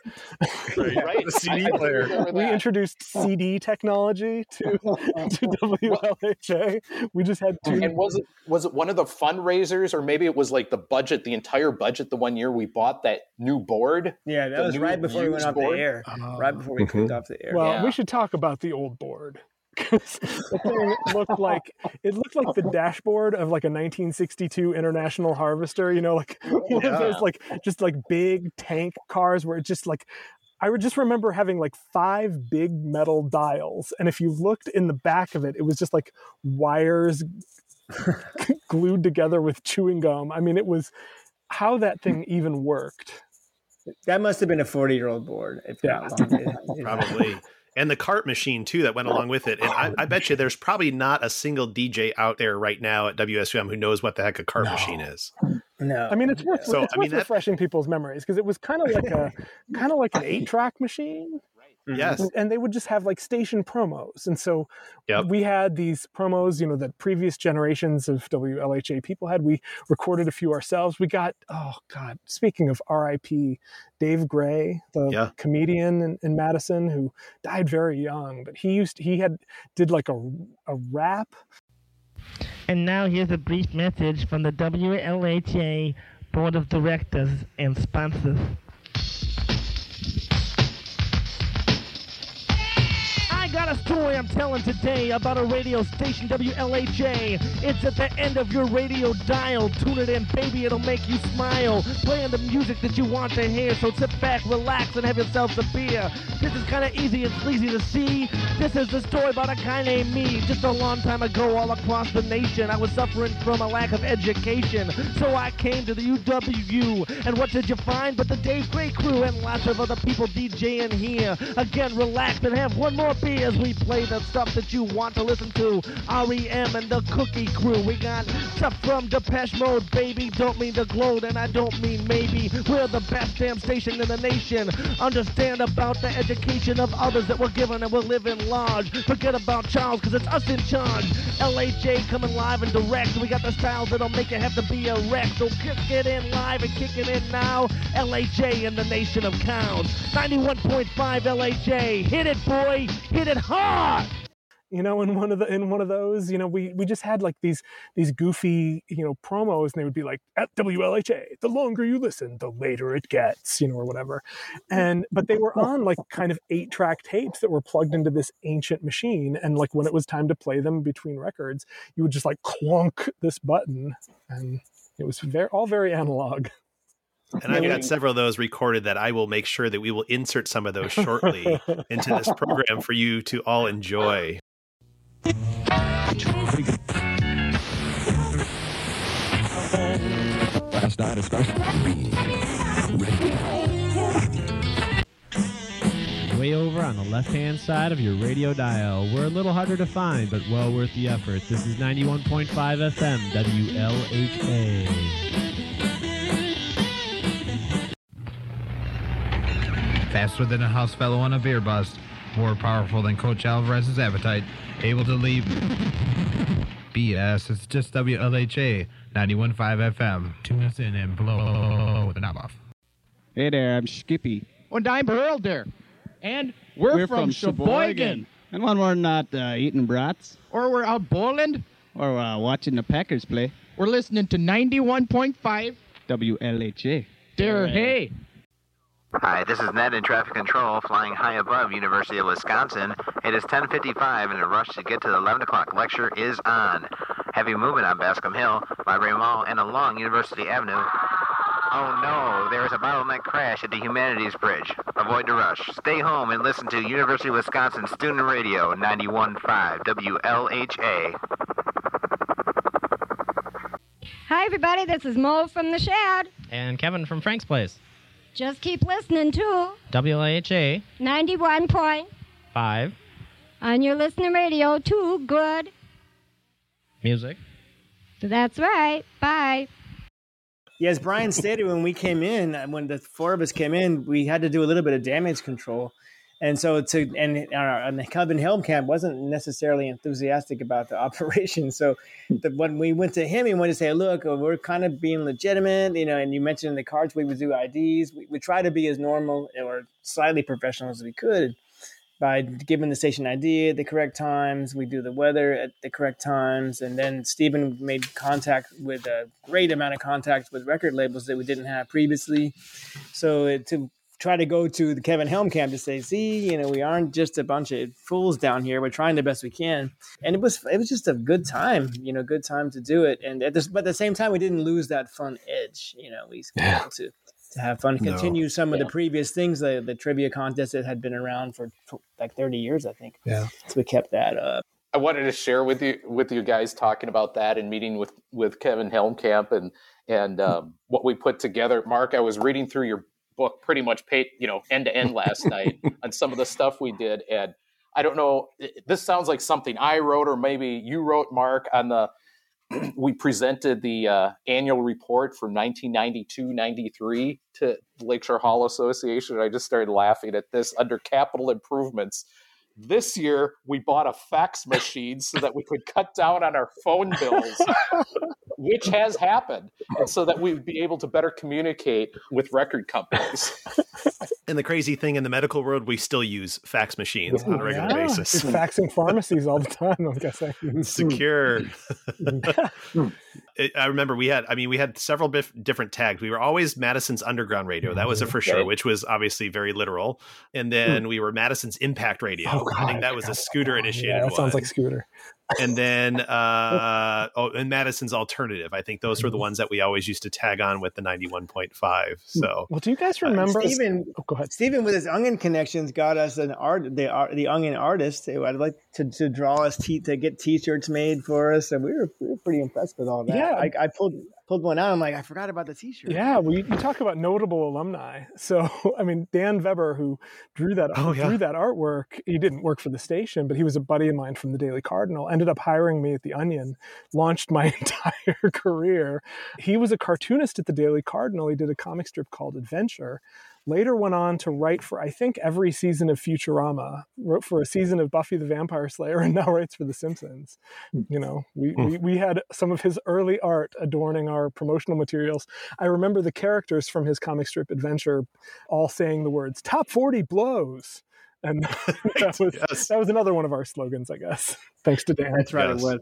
right? The CD I- I player. remember we introduced CD technology to, to WLHA. We just had two. And was it was it one of the fundraisers, or maybe it was like the budget, the entire budget, the one year we bought that new board? yeah, that was right before we went used off board? the air. Oh. right before we clicked mm-hmm. off the air. well, Yeah. we should talk about the old board. 'Cause the thing looked like it looked like the dashboard of like a 1962 International Harvester, you know, like one of those like just like big tank cars where it just like I would just remember having like five big metal dials, and if you looked in the back of it, it was just like wires glued together with chewing gum. I mean, it was how that thing even worked. That must have been a forty-year-old board. If Yeah. that long, you know. probably. And the cart machine too that went along with it. And I, I bet you there's probably not a single DJ out there right now at WSUM who knows what the heck a cart machine is. No, I mean, it's worth So, it's I mean, worth that- refreshing people's memories because it was kind of like a kind of like an eight track machine. Mm-hmm. Yes. and, and they would just have like station promos and so Yep. we had these promos you know that previous generations of wlha people had we recorded a few ourselves we got oh god speaking of rip dave gray the Yeah. comedian in, in madison who died very young but he used he had did like a, a rap And now here's a brief message from the WLHA Board of Directors and sponsors. Got a story I'm telling today about a radio station, WLHA. It's at the end of your radio dial. Tune it in, baby, it'll make you smile. Playing the music that you want to hear, so sit back, relax, and have yourself a beer. This is kind of easy and sleazy to see. This is the story about a guy named me. Just a long time ago, all across the nation, I was suffering from a lack of education. So I came to the UW. And what did you find? But the Dave Gray crew and lots of other people DJing here. Again, relax and have one more beer as we play the stuff that you want to listen to. REM and the Cookie Crew. We got stuff from Depeche Mode, baby. Don't mean to gloat, and I don't mean maybe. We're the best damn station in the nation. Understand about the education of others that we're given and we're living large. Forget about Charles, cause it's us in charge. LHJ coming live and direct. We got the styles that'll make you have to be a wreck. So kick it in live and kick it in now. LHJ in the nation of counts. 91.5 LHJ. Hit it, boy. Hit it hard. You know in one of the in one of those you know we we just had like these these goofy you know promos and they would be like at WLHA the longer you listen the later it gets you know or whatever. And but they were on like kind of eight track tapes that were plugged into this ancient machine and like when it was time to play them between records you would just like clunk this button and it was very all very analog and I've got several of those recorded that I will make sure that we will insert some of those shortly into this program for you to all enjoy. Last night, Way over on the left-hand side of your radio dial. We're a little harder to find, but well worth the effort. This is 91.5 FM, WLHA. Faster than a house fellow on a beer bust. More powerful than Coach Alvarez's appetite able to leave. BS, it's just WLHA 91.5 FM. Tune us in and blow the knob off. Hey there, I'm Skippy. And I'm Heralder. And we're, we're from, from Sheboygan. Sheboygan. And when we're not uh, eating brats. Or we're out bowling. Or uh, watching the Packers play. We're listening to 91.5 WLHA. There, hey. Hi, this is Ned in traffic control, flying high above University of Wisconsin. It is 10:55, and a rush to get to the 11 o'clock lecture is on. Heavy movement on Bascom Hill, Library Mall, and along University Avenue. Oh no, there is a bottleneck crash at the Humanities Bridge. Avoid the rush. Stay home and listen to University of Wisconsin Student Radio 91.5 WLHA. Hi, everybody. This is Mo from the Shad. And Kevin from Frank's Place. Just keep listening to WLHA 91.5 on your listening radio. Too good. Music. That's right. Bye. Yes, Brian stated when we came in, when the four of us came in, we had to do a little bit of damage control. And so to and, uh, and Kevin Helmkamp wasn't necessarily enthusiastic about the operation. So the, when we went to him, he wanted to say, "Look, we're kind of being legitimate, you know." And you mentioned in the cards we would do IDs. We, we try to be as normal or slightly professional as we could by giving the station ID at the correct times. We do the weather at the correct times, and then Stephen made contact with a great amount of contact with record labels that we didn't have previously. So it, to try to go to the Kevin Helmkamp to say, see, you know, we aren't just a bunch of fools down here. We're trying the best we can. And it was it was just a good time, you know, good time to do it. And at this, but at the same time, we didn't lose that fun edge. You know, we yeah. able to to have fun, continue no. some of the previous things, the, the trivia contest that had been around for like 30 years, I think. Yeah. So we kept that up. I wanted to share with you with you guys talking about that and meeting with with Kevin Helmkamp and and um, what we put together. Mark, I was reading through your book pretty much paid, you know, end to end last night on some of the stuff we did. And I don't know, this sounds like something I wrote, or maybe you wrote, Mark, on the. we presented the uh, annual report from 1992 93 to the Lakeshore Hall Association. I just started laughing at this under capital improvements. This year, we bought a fax machine so that we could cut down on our phone bills, which has happened, and so that we'd be able to better communicate with record companies. And the crazy thing in the medical world, we still use fax machines on a regular yeah. basis. It's faxing pharmacies all the time, I'm guessing. Secure. it, I remember we had. I mean, we had several bif- different tags. We were always Madison's Underground Radio. That was a for sure, Right. which was obviously very literal. And then hmm. we were Madison's Impact Radio. Oh, I think that was a Scooter that one. initiated Yeah, that sounds one. like Scooter. And then uh oh and madison's alternative i think those were Mm-hmm. the ones that we always used to tag on with the 91.5 so Well, do you guys remember? Stephen, oh, go ahead. Stephen, with his onion connections, got us an art. The art, the onion artist. who I'd like to, to draw us t- to get T-shirts made for us, and we were we were pretty impressed with all that. Yeah. I, I pulled pulled one out. I'm like, I forgot about the T-shirt. Yeah, well, you, you talk about notable alumni. So, I mean, Dan Vebber, who drew that Oh, yeah. drew that artwork, he didn't work for the station, but he was a buddy of mine from the Daily Cardinal. Ended up hiring me at the Onion, launched my entire career. He was a cartoonist at the Daily Cardinal. He did a comic strip called Adventure. Later went on to write for I think every season of Futurama. Wrote for a season of Buffy the Vampire Slayer, and now writes for The Simpsons. You know, we, Hmm. we we had some of his early art adorning our promotional materials. I remember the characters from his comic strip adventure all saying the words "Top Forty blows," and that was yes. that was another one of our slogans, I guess. Thanks to Dan. That's right. Yes. It was.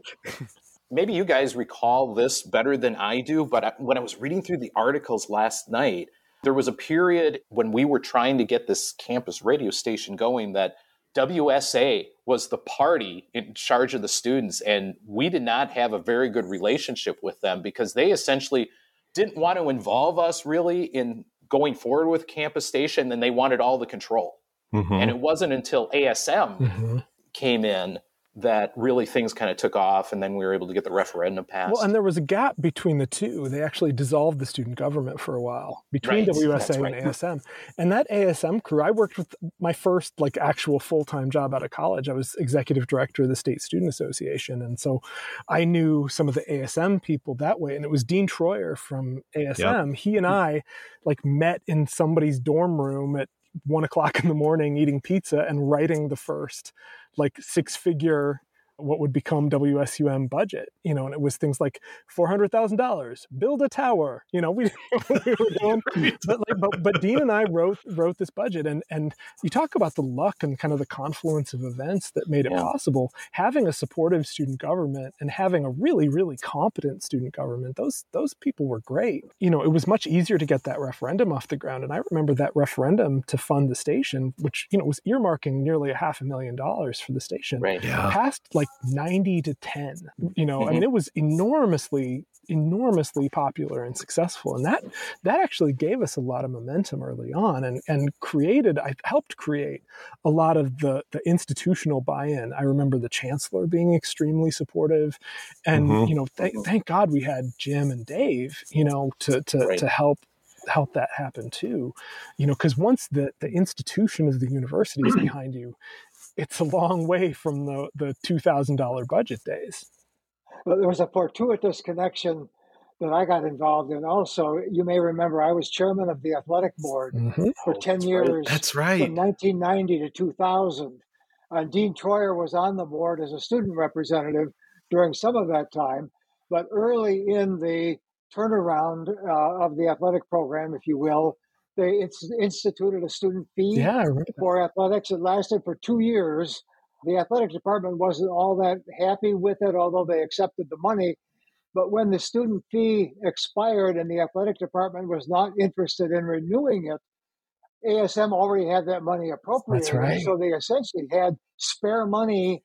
maybe you guys recall this better than I do, but I, when I was reading through the articles last night, there was a period when we were trying to get this campus radio station going that WSA was the party in charge of the students, and we did not have a very good relationship with them because they essentially didn't want to involve us really in going forward with campus station, and they wanted all the control. Mm-hmm. And it wasn't until ASM Mhm. came in that really things kind of took off, and then we were able to get the referendum passed. Well, and there was a gap between the two. They actually dissolved the student government for a while between Right, WSA right. and ASM. And that ASM crew, I worked with my first like actual full time job out of college. I was executive director of the State Student Association, and so I knew some of the ASM people that way. And it was Dean Troyer from ASM. He and hmm. I like met in somebody's dorm room at one o'clock in the morning eating pizza and writing the first like six figure what would become WSUM budget, you know, and it was things like four hundred thousand dollars, build a tower, you know. We, we were doing, but, like, but but Dean and I wrote wrote this budget, and and you talk about the luck and kind of the confluence of events that made it Yeah. possible. Having a supportive student government and having a really really competent student government, those those people were great. You know, it was much easier to get that referendum off the ground, and I remember that referendum to fund the station, which you know was earmarking nearly a half a million dollars for the station right. Yeah. passed like 90 to 10 you know i mean it was enormously enormously popular and successful and that that actually gave us a lot of momentum early on and and created i helped create a lot of the the institutional buy-in i remember the chancellor being extremely supportive and Mhm. you know th- thank god we had jim and dave you know to to Right. to help help that happen too you know because once the the institution of the university is behind you it's a long way from the the two thousand dollar budget days. But there was a fortuitous connection that I got involved in. Also, you may remember I was chairman of the athletic board for 10 that's right. years That's right. from 1990 to 2000. And Dean Troyer was on the board as a student representative during some of that time. But early in the turnaround uh, of the athletic program, if you will, they it's instituted a student fee Yeah, I remember that. for athletics. It lasted for two years. The athletic department wasn't all that happy with it, although they accepted the money. But when the student fee expired and the athletic department was not interested in renewing it, ASM already had that money appropriated. right. So they essentially had spare money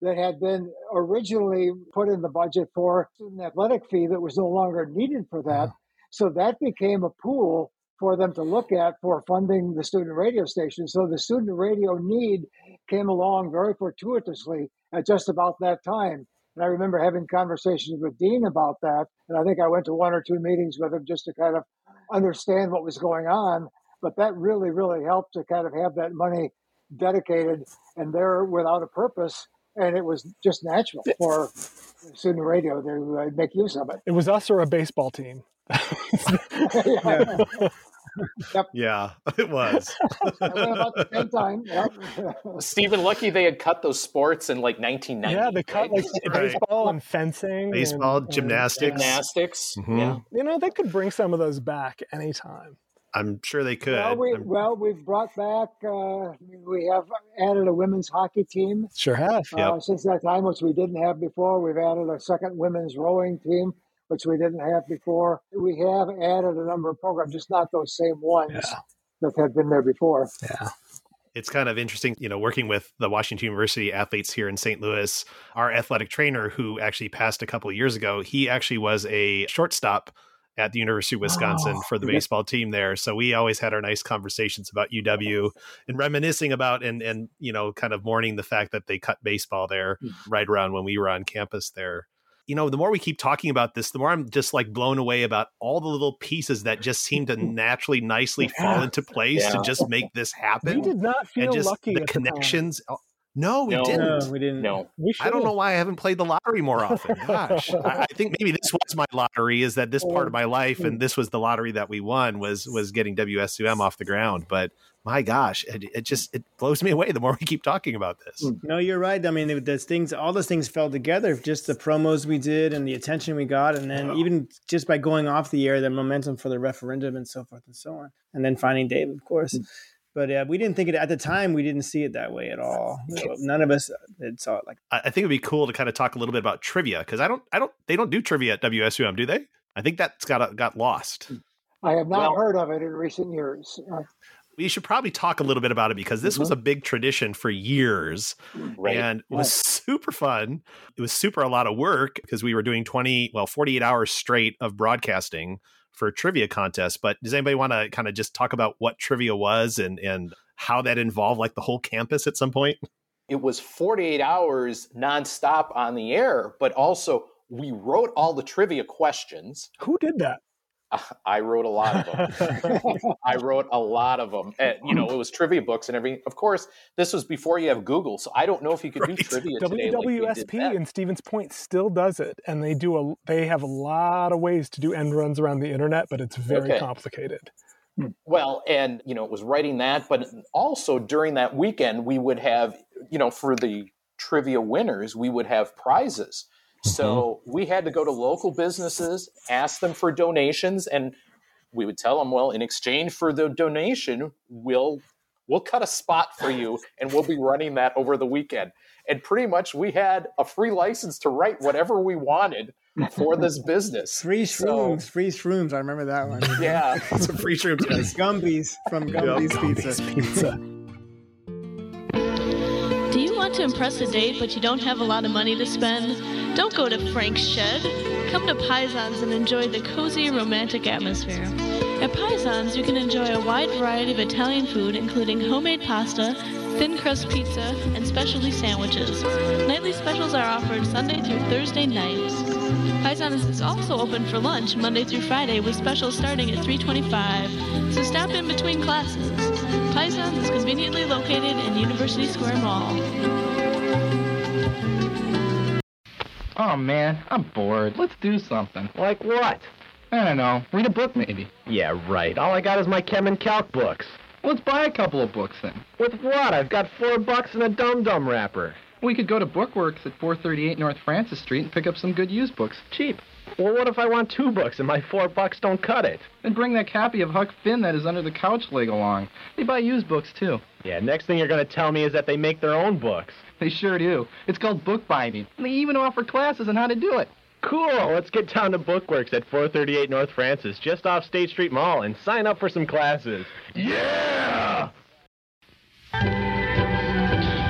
that had been originally put in the budget for student athletic fee that was no longer needed for that. So that became a pool for them to look at for funding the student radio station. So the student radio need came along very fortuitously at just about that time. And I remember having conversations with Dean about that. And I think I went to one or two meetings with him just to kind of understand what was going on. But that really, really helped to kind of have that money dedicated and there without a purpose. And it was just natural for student radio to uh, make use of it. It was us or a baseball team. Yeah. Yep. Yeah, it was. I about the same time. Yep. Stephen, lucky they had cut those sports in like 1990. yeah, they cut like Right. baseball and fencing, Baseball, and- and- gymnastics. gymnastics. Mhm. Yeah. You know, they could bring some of those back anytime. I'm sure they could. Well, we, I'm- well, we've brought back, uh, we have added a women's hockey team Sure have. uh, since that time, which we didn't have before. We've added a second women's rowing team. Which we didn't have before. We have added a number of programs, just not those same ones that had been there before. Yeah. it's kind of interesting, you know, working with the Washington University athletes here in St. Louis. Our athletic trainer, who actually passed a couple of years ago, he actually was a shortstop at the University of Wisconsin Oh, for the yeah. baseball team there. So we always had our nice conversations about UW and reminiscing about and and you know, kind of mourning the fact that they cut baseball there hmm. right around when we were on campus there. You know, the more we keep talking about this, the more I'm just like blown away about all the little pieces that just seem to naturally, nicely fall into place Yeah. to just make this happen. We did not feel and just lucky the at the connections. Oh, no, we No. didn't. No, we didn't. No. We I don't know why I haven't played the lottery more often. Gosh, I, I think maybe this was my lottery. Is that this part of my life, and this was the lottery that we won was was getting WSUM off the ground. But my gosh, it, it just it blows me away the more we keep talking about this. Mm, no, you're right. I mean, those things, all those things fell together. Just the promos we did and the attention we got, and then even just by going off the air, the momentum for the referendum and so forth and so on, and then finding Dave, of course. Mm. But uh, we didn't think it at the time. We didn't see it that way at all. None of us had saw it like. I, I think it'd be cool to kind of talk a little bit about trivia because I don't, I don't, they don't do trivia at WSUM, do they? I think that's got got lost. I have not Well- heard of it in recent years. Uh, we should probably talk a little bit about it because this was a big tradition for years Right. and it was super fun it was super a lot of work because we were doing 20 well 48 hours straight of broadcasting for a trivia contest but does anybody want to kind of just talk about what trivia was and and how that involved like the whole campus at some point It was 48 hours nonstop on the air, but also we wrote all the trivia questions. Who did that? I wrote a lot of them. I wrote a lot of them. And, you know, it was trivia books and everything. Of course, this was before you have Google, so I don't know if you could do trivia today. like we did WWSP then. in Stevens Point still does it, and they do a. They have a lot of ways to do end runs around the internet, but it's very Okay. complicated. Hmm. Well, and you know, it was writing that, but also during that weekend, we would have, you know, for the trivia winners, we would have prizes. Mm-hmm. So we had to go to local businesses, ask them for donations, and we would tell them, well, in exchange for the donation, we'll we'll cut a spot for you, and we'll be running that over the weekend. And pretty much, we had a free license to write whatever we wanted for this business. Free So- shrooms, free shrooms. I remember that one. Yeah, some free shrooms. guys. Gumby's from Gumby's Pizza. Pizza. Want to impress a date but you don't have a lot of money to spend? Don't go to Frank's Shed. Come to Paisan's and enjoy the cozy, romantic atmosphere. At Paisan's, you can enjoy a wide variety of Italian food, including homemade pasta, thin crust pizza, and specialty sandwiches. Nightly specials are offered Sunday through Thursday nights. Paisan's is also open for lunch Monday through Friday with specials starting at 325. So stop in between classes. Paisan's is conveniently located in University Square Mall. Oh man, I'm bored. Let's do something. Like what? I don't know. Read a book maybe. Yeah, right. All I got is my chem and calc books. Let's buy a couple of books then. With what? I've got four bucks and a dum dum wrapper. We could go to Bookworks at 438 North Francis Street and pick up some good used books. Cheap. Well, what if I want two books and my four bucks don't cut it? Then bring that copy of Huck Finn that is under the couch leg along. They buy used books too. Yeah, next thing you're going to tell me is that they make their own books. They sure do. It's called bookbinding. And they even offer classes on how to do it. Cool. Let's get down to Bookworks at 438 North Francis, just off State Street Mall, and sign up for some classes. Yeah!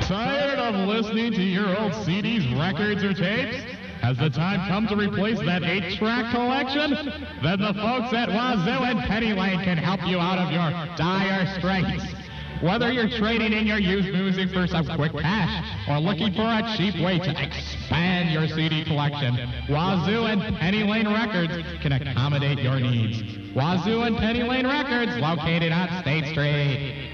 Tired of listening to your old CDs, records, or tapes? Has the time come to replace that eight-track collection? Then the folks at Wazoo and Penny Lane can help you out of your dire straits. Whether you're trading in your used music for some quick cash or looking for a cheap way to expand your CD collection, Wazoo and Penny Lane Records can accommodate your needs. Wazoo and Penny Lane Records, located on State Street.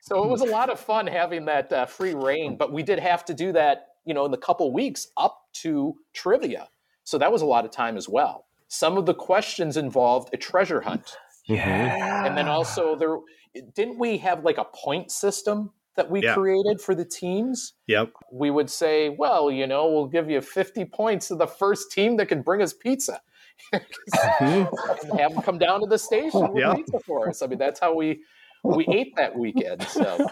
So it was a lot of fun having that uh, free reign, but we did have to do that, you know, in the couple weeks up to trivia. So that was a lot of time as well. Some of the questions involved a treasure hunt. Yeah. And then also there didn't we have like a point system that we Yeah. created for the teams? Yep. We would say, well, you know, we'll give you 50 points to the first team that can bring us pizza. Mm-hmm. and have them come down to the station with Yeah. pizza for us. I mean, that's how we we ate that weekend. So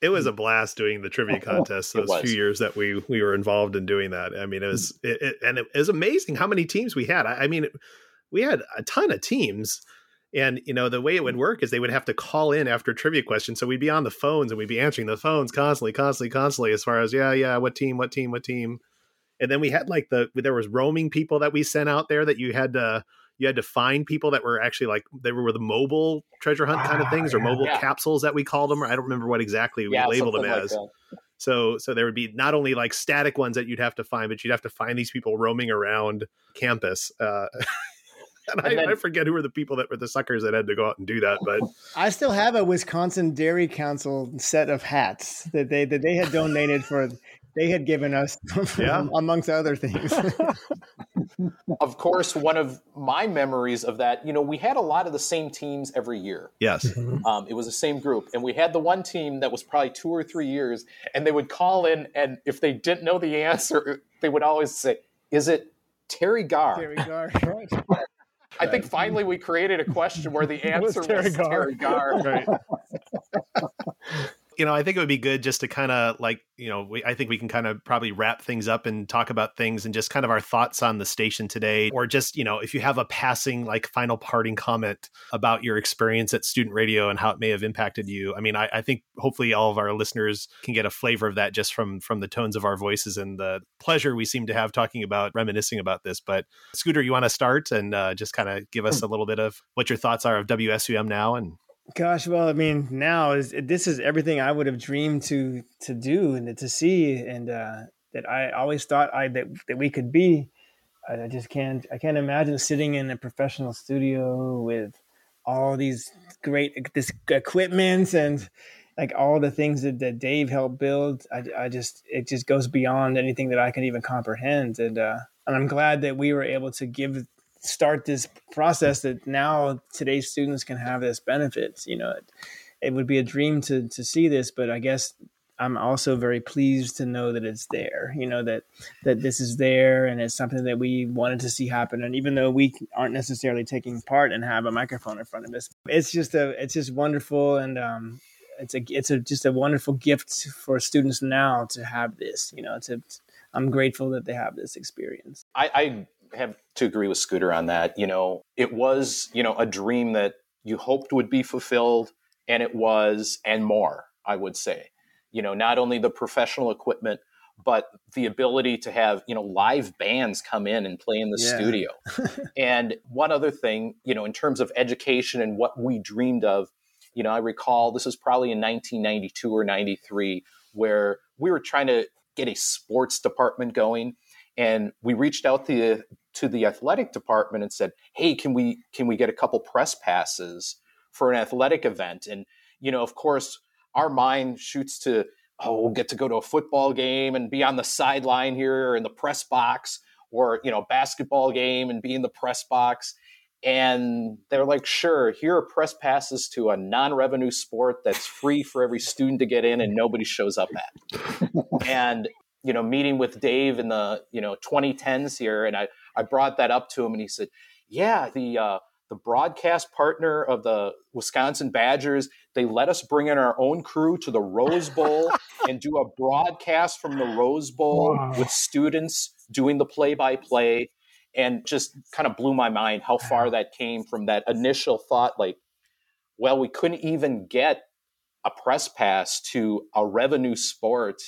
it was a blast doing the trivia contest those few years that we we were involved in doing that. I mean, it was it, it, and it was amazing how many teams we had. I, I mean, we had a ton of teams. And you know the way it would work is they would have to call in after trivia questions, so we'd be on the phones and we'd be answering the phones constantly, constantly, constantly. As far as yeah, yeah, what team, what team, what team, and then we had like the there was roaming people that we sent out there that you had to you had to find people that were actually like they were the mobile treasure hunt kind of things or mobile Yeah. capsules that we called them. Or I don't remember what exactly we Yeah, labeled them like as. that. So so there would be not only like static ones that you'd have to find, but you'd have to find these people roaming around campus. Uh, and, I, then- I forget who were the people that were the suckers that had to go out and do that, but I still have a Wisconsin Dairy Council set of hats that they that they had donated for. They had given us, Yeah. amongst other things. of course, one of my memories of that, you know, we had a lot of the same teams every year. yes, Um, it was the same group, and we had the one team that was probably two or three years, and they would call in, and if they didn't know the answer, they would always say, "Is it Teri Garr?" Teri Garr, right? I think finally we created a question where the It was answer was Terry Teri Garr. Gar. Right. you know, I think it would be good just to kind of like, you know, we, I think we can kind of probably wrap things up and talk about things and just kind of our thoughts on the station today, or just, you know, if you have a passing, like, final parting comment about your experience at student radio and how it may have impacted you. I mean, I, I think hopefully all of our listeners can get a flavor of that just from from the tones of our voices and the pleasure we seem to have talking about reminiscing about this. But Scooter, you want to start and uh, just kind of give us a little bit of what your thoughts are of WSUM now and Gosh, well, I mean, now is this is everything I would have dreamed to to do and to see, and uh, that I always thought I that that we could be. I, just can't. I can't imagine sitting in a professional studio with all these great this equipment and like all the things that, that Dave helped build. I, I just it just goes beyond anything that I can even comprehend, and uh, and I'm glad that we were able to give start this process that now today's students can have this benefit. You know, it, it would be a dream to to see this, but I guess I'm also very pleased to know that it's there. You know that that this is there and it's something that we wanted to see happen. And even though we aren't necessarily taking part and have a microphone in front of us, it's just a it's just wonderful and um, it's a it's a just a wonderful gift for students now to have this. You know, to I'm grateful that they have this experience. I, I have to agree with Scooter on that. You know, it was, you know, a dream that you hoped would be fulfilled, and it was, and more, I would say. You know, not only the professional equipment, but the ability to have, you know, live bands come in and play in the Yeah. studio. and one other thing, you know, in terms of education and what we dreamed of, you know, I recall this was probably in 1992 or 93 where we were trying to get a sports department going and we reached out to the, to the athletic department and said, "Hey, can we can we get a couple press passes for an athletic event?" And you know, of course, our mind shoots to, "Oh, we'll get to go to a football game and be on the sideline here in the press box, or you know, basketball game and be in the press box." And they're like, "Sure, here are press passes to a non-revenue sport that's free for every student to get in, and nobody shows up at." and you know, meeting with Dave in the you know 2010s here, and I I brought that up to him, and he said, "Yeah, the uh, the broadcast partner of the Wisconsin Badgers, they let us bring in our own crew to the Rose Bowl and do a broadcast from the Rose Bowl Wow. with students doing the play by play." And just kind of blew my mind how far that came from that initial thought, like, well, we couldn't even get a press pass to a revenue sport.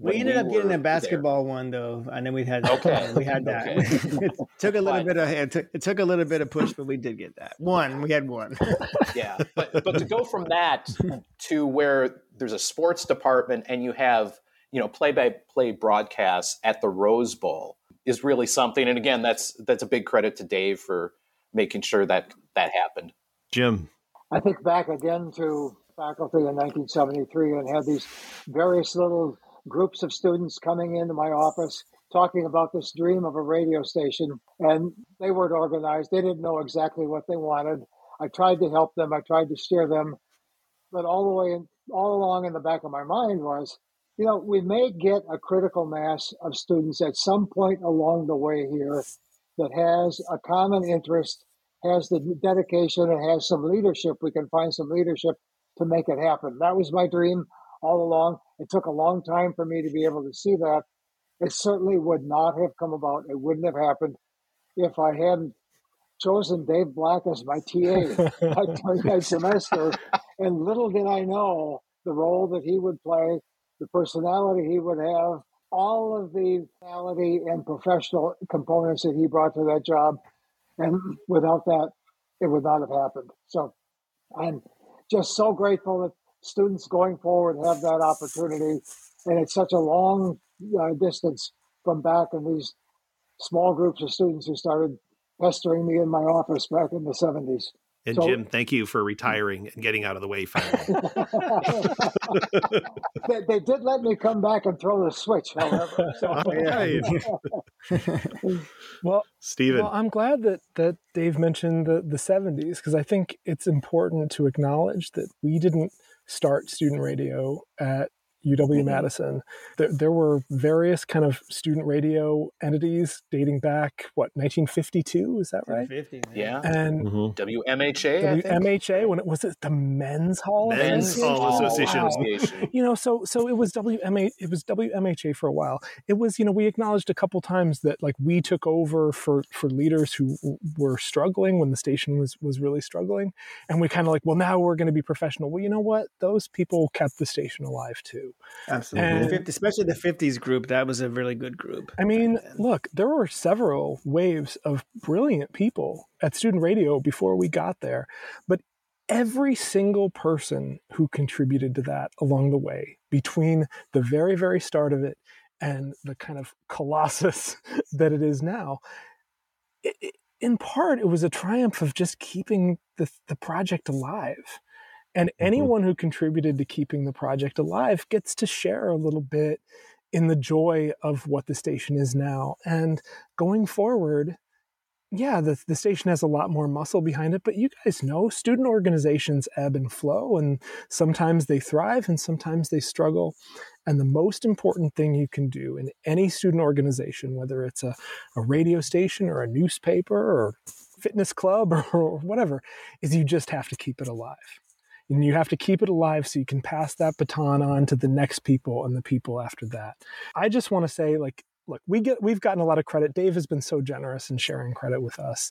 We when ended up getting a basketball one though, and then we had Okay. we had that. Okay. it took a little But- bit of it took, it took a little bit of push, but we did get that one. We had one. yeah but but to go from that to where there's a sports department and you have you know play by play broadcasts at the Rose Bowl is really something and again that's that's a big credit to Dave for making sure that that happened Jim. I think back again to faculty in 1973 and had these various little groups of students coming into my office talking about this dream of a radio station. And they weren't organized, they didn't know exactly what they wanted. I tried to help them, I tried to steer them. But all the way, in, all along in the back of my mind was, you know, we may get a critical mass of students at some point along the way here that has a common interest, has the dedication, and has some leadership. We can find some leadership to make it happen. That was my dream all along. It took a long time for me to be able to see that. It certainly would not have come about. It wouldn't have happened if I hadn't chosen Dave Black as my TA during that semester. And little did I know the role that he would play, the personality he would have, all of the personality and professional components that he brought to that job. And without that, it would not have happened. So I'm just so grateful that students going forward have that opportunity. And it's such a long uh, distance from back in these small groups of students who started pestering me in my office back in the 70s. And So- Jim, thank you for retiring and getting out of the way finally. they, they did let me come back and throw the switch, however. So, All right. Well, Steven. Well, I'm glad that that Dave mentioned the the 70s because I think it's important to acknowledge that we didn't start student radio at UW mm-hmm. Madison. There, there were various kind of student radio entities dating back what 1952 is that right? 50, Yeah. And mm-hmm. WMHA, I think. WMHA when it was it the Men's Hall Men's Association? Hall oh, Association. Wow. You know, so so it was WMA it was WMHA for a while. It was you know we acknowledged a couple times that like we took over for for leaders who w- were struggling when the station was was really struggling, and we kind of like well now we're going to be professional. Well, you know what? Those people kept the station alive too. Absolutely. And- 50, especially the 50s group. That was a really good group. I mean, look, there were several waves of brilliant people at student radio before we got there, but every single person who contributed to that along the way, between the very, very start of it and the kind of colossus that it is now, it, it- in part, it was a triumph of just keeping the, the project alive. And mm-hmm. anyone who contributed to keeping the project alive gets to share a little bit in the joy of what the station is now. And going forward, yeah, the, the station has a lot more muscle behind it, but you guys know student organizations ebb and flow, and sometimes they thrive and sometimes they struggle. And the most important thing you can do in any student organization, whether it's a, a radio station or a newspaper or fitness club or, or whatever, is you just have to keep it alive and you have to keep it alive so you can pass that baton on to the next people and the people after that. I just want to say like look we get we've gotten a lot of credit. Dave has been so generous in sharing credit with us.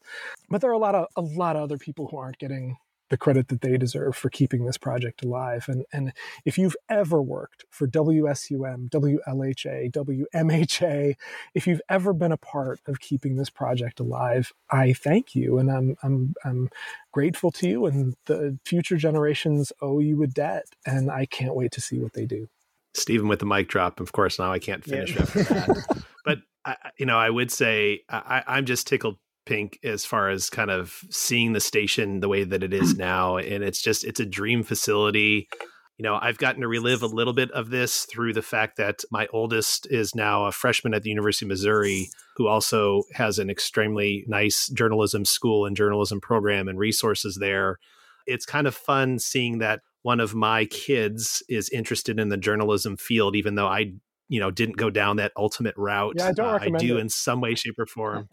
But there are a lot of a lot of other people who aren't getting the credit that they deserve for keeping this project alive and and if you've ever worked for WSUM, WLHA, WMHA, if you've ever been a part of keeping this project alive, I thank you and I'm I'm I'm grateful to you and the future generations owe you a debt and I can't wait to see what they do. Stephen with the mic drop. Of course, now I can't finish Yeah. after that. but I, you know, I would say I, I'm just tickled pink as far as kind of seeing the station the way that it is now, and it's just it's a dream facility. You know, I've gotten to relive a little bit of this through the fact that my oldest is now a freshman at the University of Missouri, who also has an extremely nice journalism school and journalism program and resources there. It's kind of fun seeing that one of my kids is interested in the journalism field, even though I, you know, didn't go down that ultimate route. Yeah, I don't Uh, I do it. in some way, shape, or form.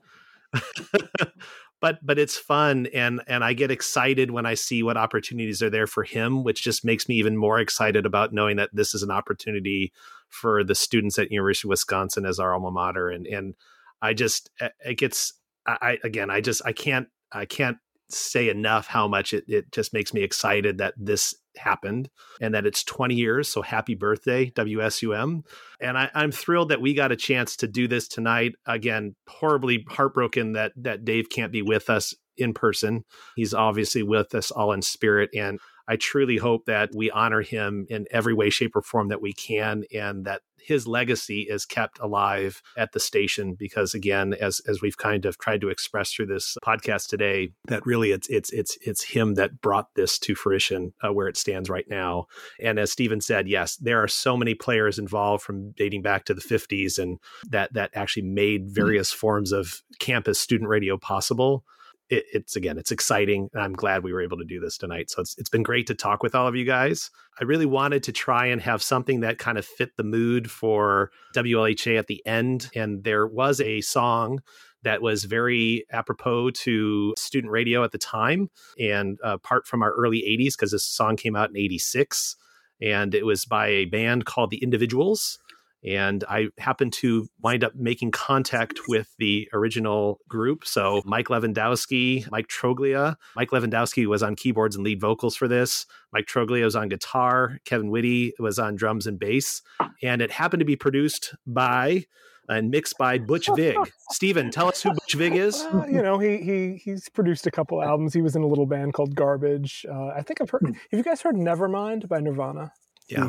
but but it's fun and and I get excited when I see what opportunities are there for him, which just makes me even more excited about knowing that this is an opportunity for the students at University of Wisconsin as our alma mater. And and I just eh, it gets I I- again I just I can't I can't say enough how much it, it just makes me excited that this happened and that it's 20 years. So happy birthday, WSUM. And I, I'm thrilled that we got a chance to do this tonight. Again, horribly heartbroken that that Dave can't be with us in person. He's obviously with us all in spirit. And I truly hope that we honor him in every way, shape, or form that we can, and that his legacy is kept alive at the station. Because again, as as we've kind of tried to express through this podcast today, that really it's it's it's it's him that brought this to fruition uh, where it stands right now. And as Stephen said, yes, there are so many players involved from dating back to the 50s, and that that actually made various forms of campus student radio possible it, it's again it's exciting and i'm glad we were able to do this tonight so it's, it's been great to talk with all of you guys i really wanted to try and have something that kind of fit the mood for wlha at the end and there was a song that was very apropos to student radio at the time and uh, part from our early 80s because this song came out in 86 and it was by a band called the Individuals. And I happened to wind up making contact with the original group. So Mike Lewandowski, Mike Troglia. Mike Lewandowski was on keyboards and lead vocals for this. Mike Troglia was on guitar. Kevin Whitty was on drums and bass. And it happened to be produced by and mixed by Butch Vig. Steven, tell us who Butch Vig is. Uh, you know, he he he's produced a couple albums. He was in a little band called Garbage. Uh, I think I've heard. Have you guys heard Nevermind by Nirvana? Yeah.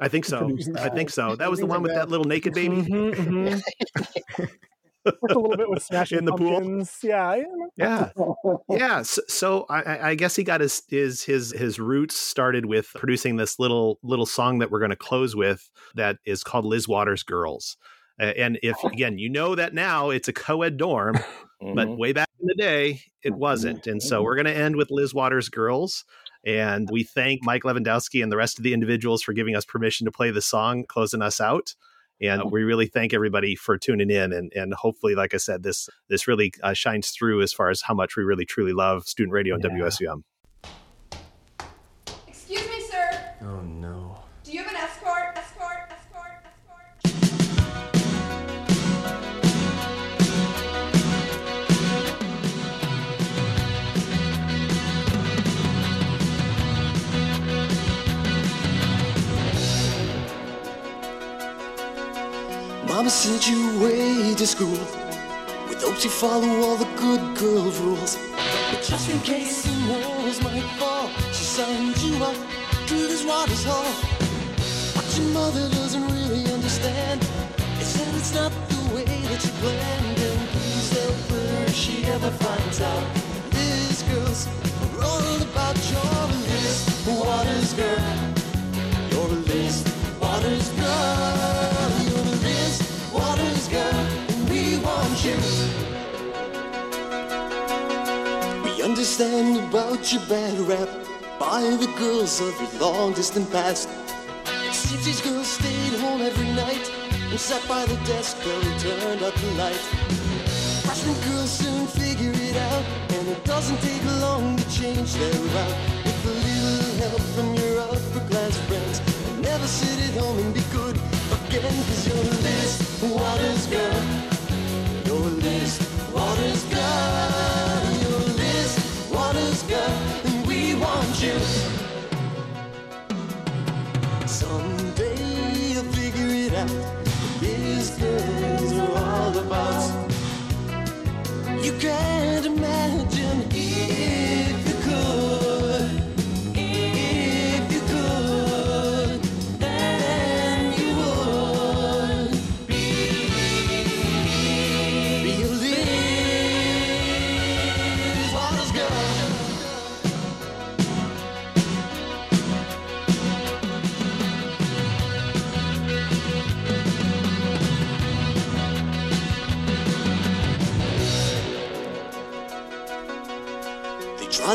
I think so. I think so. That was the one with that little naked baby. Mm-hmm, mm-hmm. Worked a little bit with Smashing In the pool? Yeah, Yeah, yeah. So, so I, I guess he got his his his his roots started with producing this little little song that we're going to close with that is called Liz Waters Girls. Uh, and if again, you know that now it's a co-ed dorm, but way back in the day it wasn't. And so we're going to end with Liz Waters Girls. And we thank Mike Lewandowski and the rest of the individuals for giving us permission to play the song, closing us out. And we really thank everybody for tuning in. And, and hopefully, like I said, this this really uh, shines through as far as how much we really truly love student radio and WSUM. Excuse me, sir. Oh no. Mama sent you away to school with hopes you follow all the good girl rules. But just in case the walls might fall, she signed you up to this water's hall. But your mother doesn't really understand. It said it's not the way that you planned. And please help her if she ever finds out. These girls are all about your list. Waters girl, your list. Waters girl, we. We understand about your bad rap by the girls of your long distant past. Since these girls stayed home every night and sat by the desk while they turned up the light. Freshman girls soon figure it out, and it doesn't take long to change their route. With a little help from your upper class friends, never sit at home and be good again, cause you're the list, waters girl. You. Someday you'll figure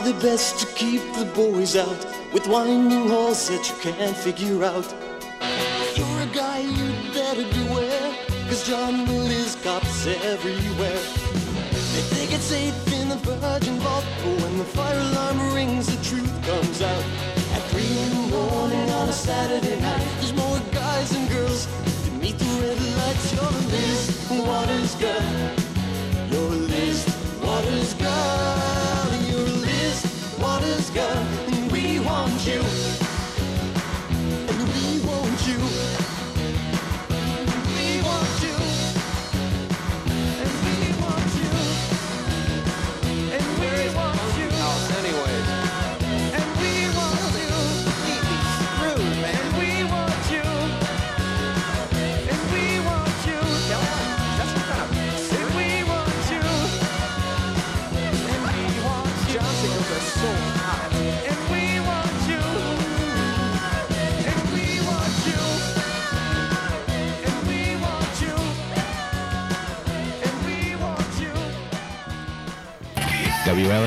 Their best to keep the boys out with winding halls that you can't figure out. You're a guy, you'd better beware, cause John and Liz cops everywhere. They think it's safe in the Virgin Vault, but when the fire alarm rings, the truth comes out. At three in the morning on a Saturday night, there's more guys and girls to meet the red lights. You're a Liz Waters girl. You're a Liz Waters girl. You're a Liz Waters girl. And we want you.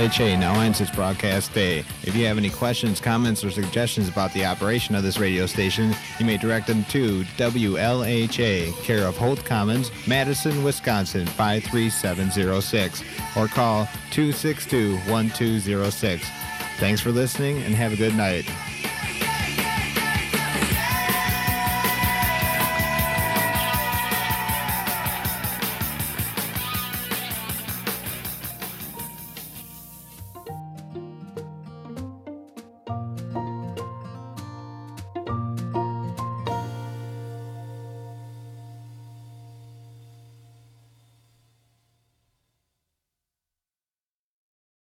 Now ends its broadcast day. If you have any questions, comments, or suggestions about the operation of this radio station, you may direct them to WLHA, care of Holt Commons, Madison, Wisconsin 53706, or call 262 1206. Thanks for listening and have a good night.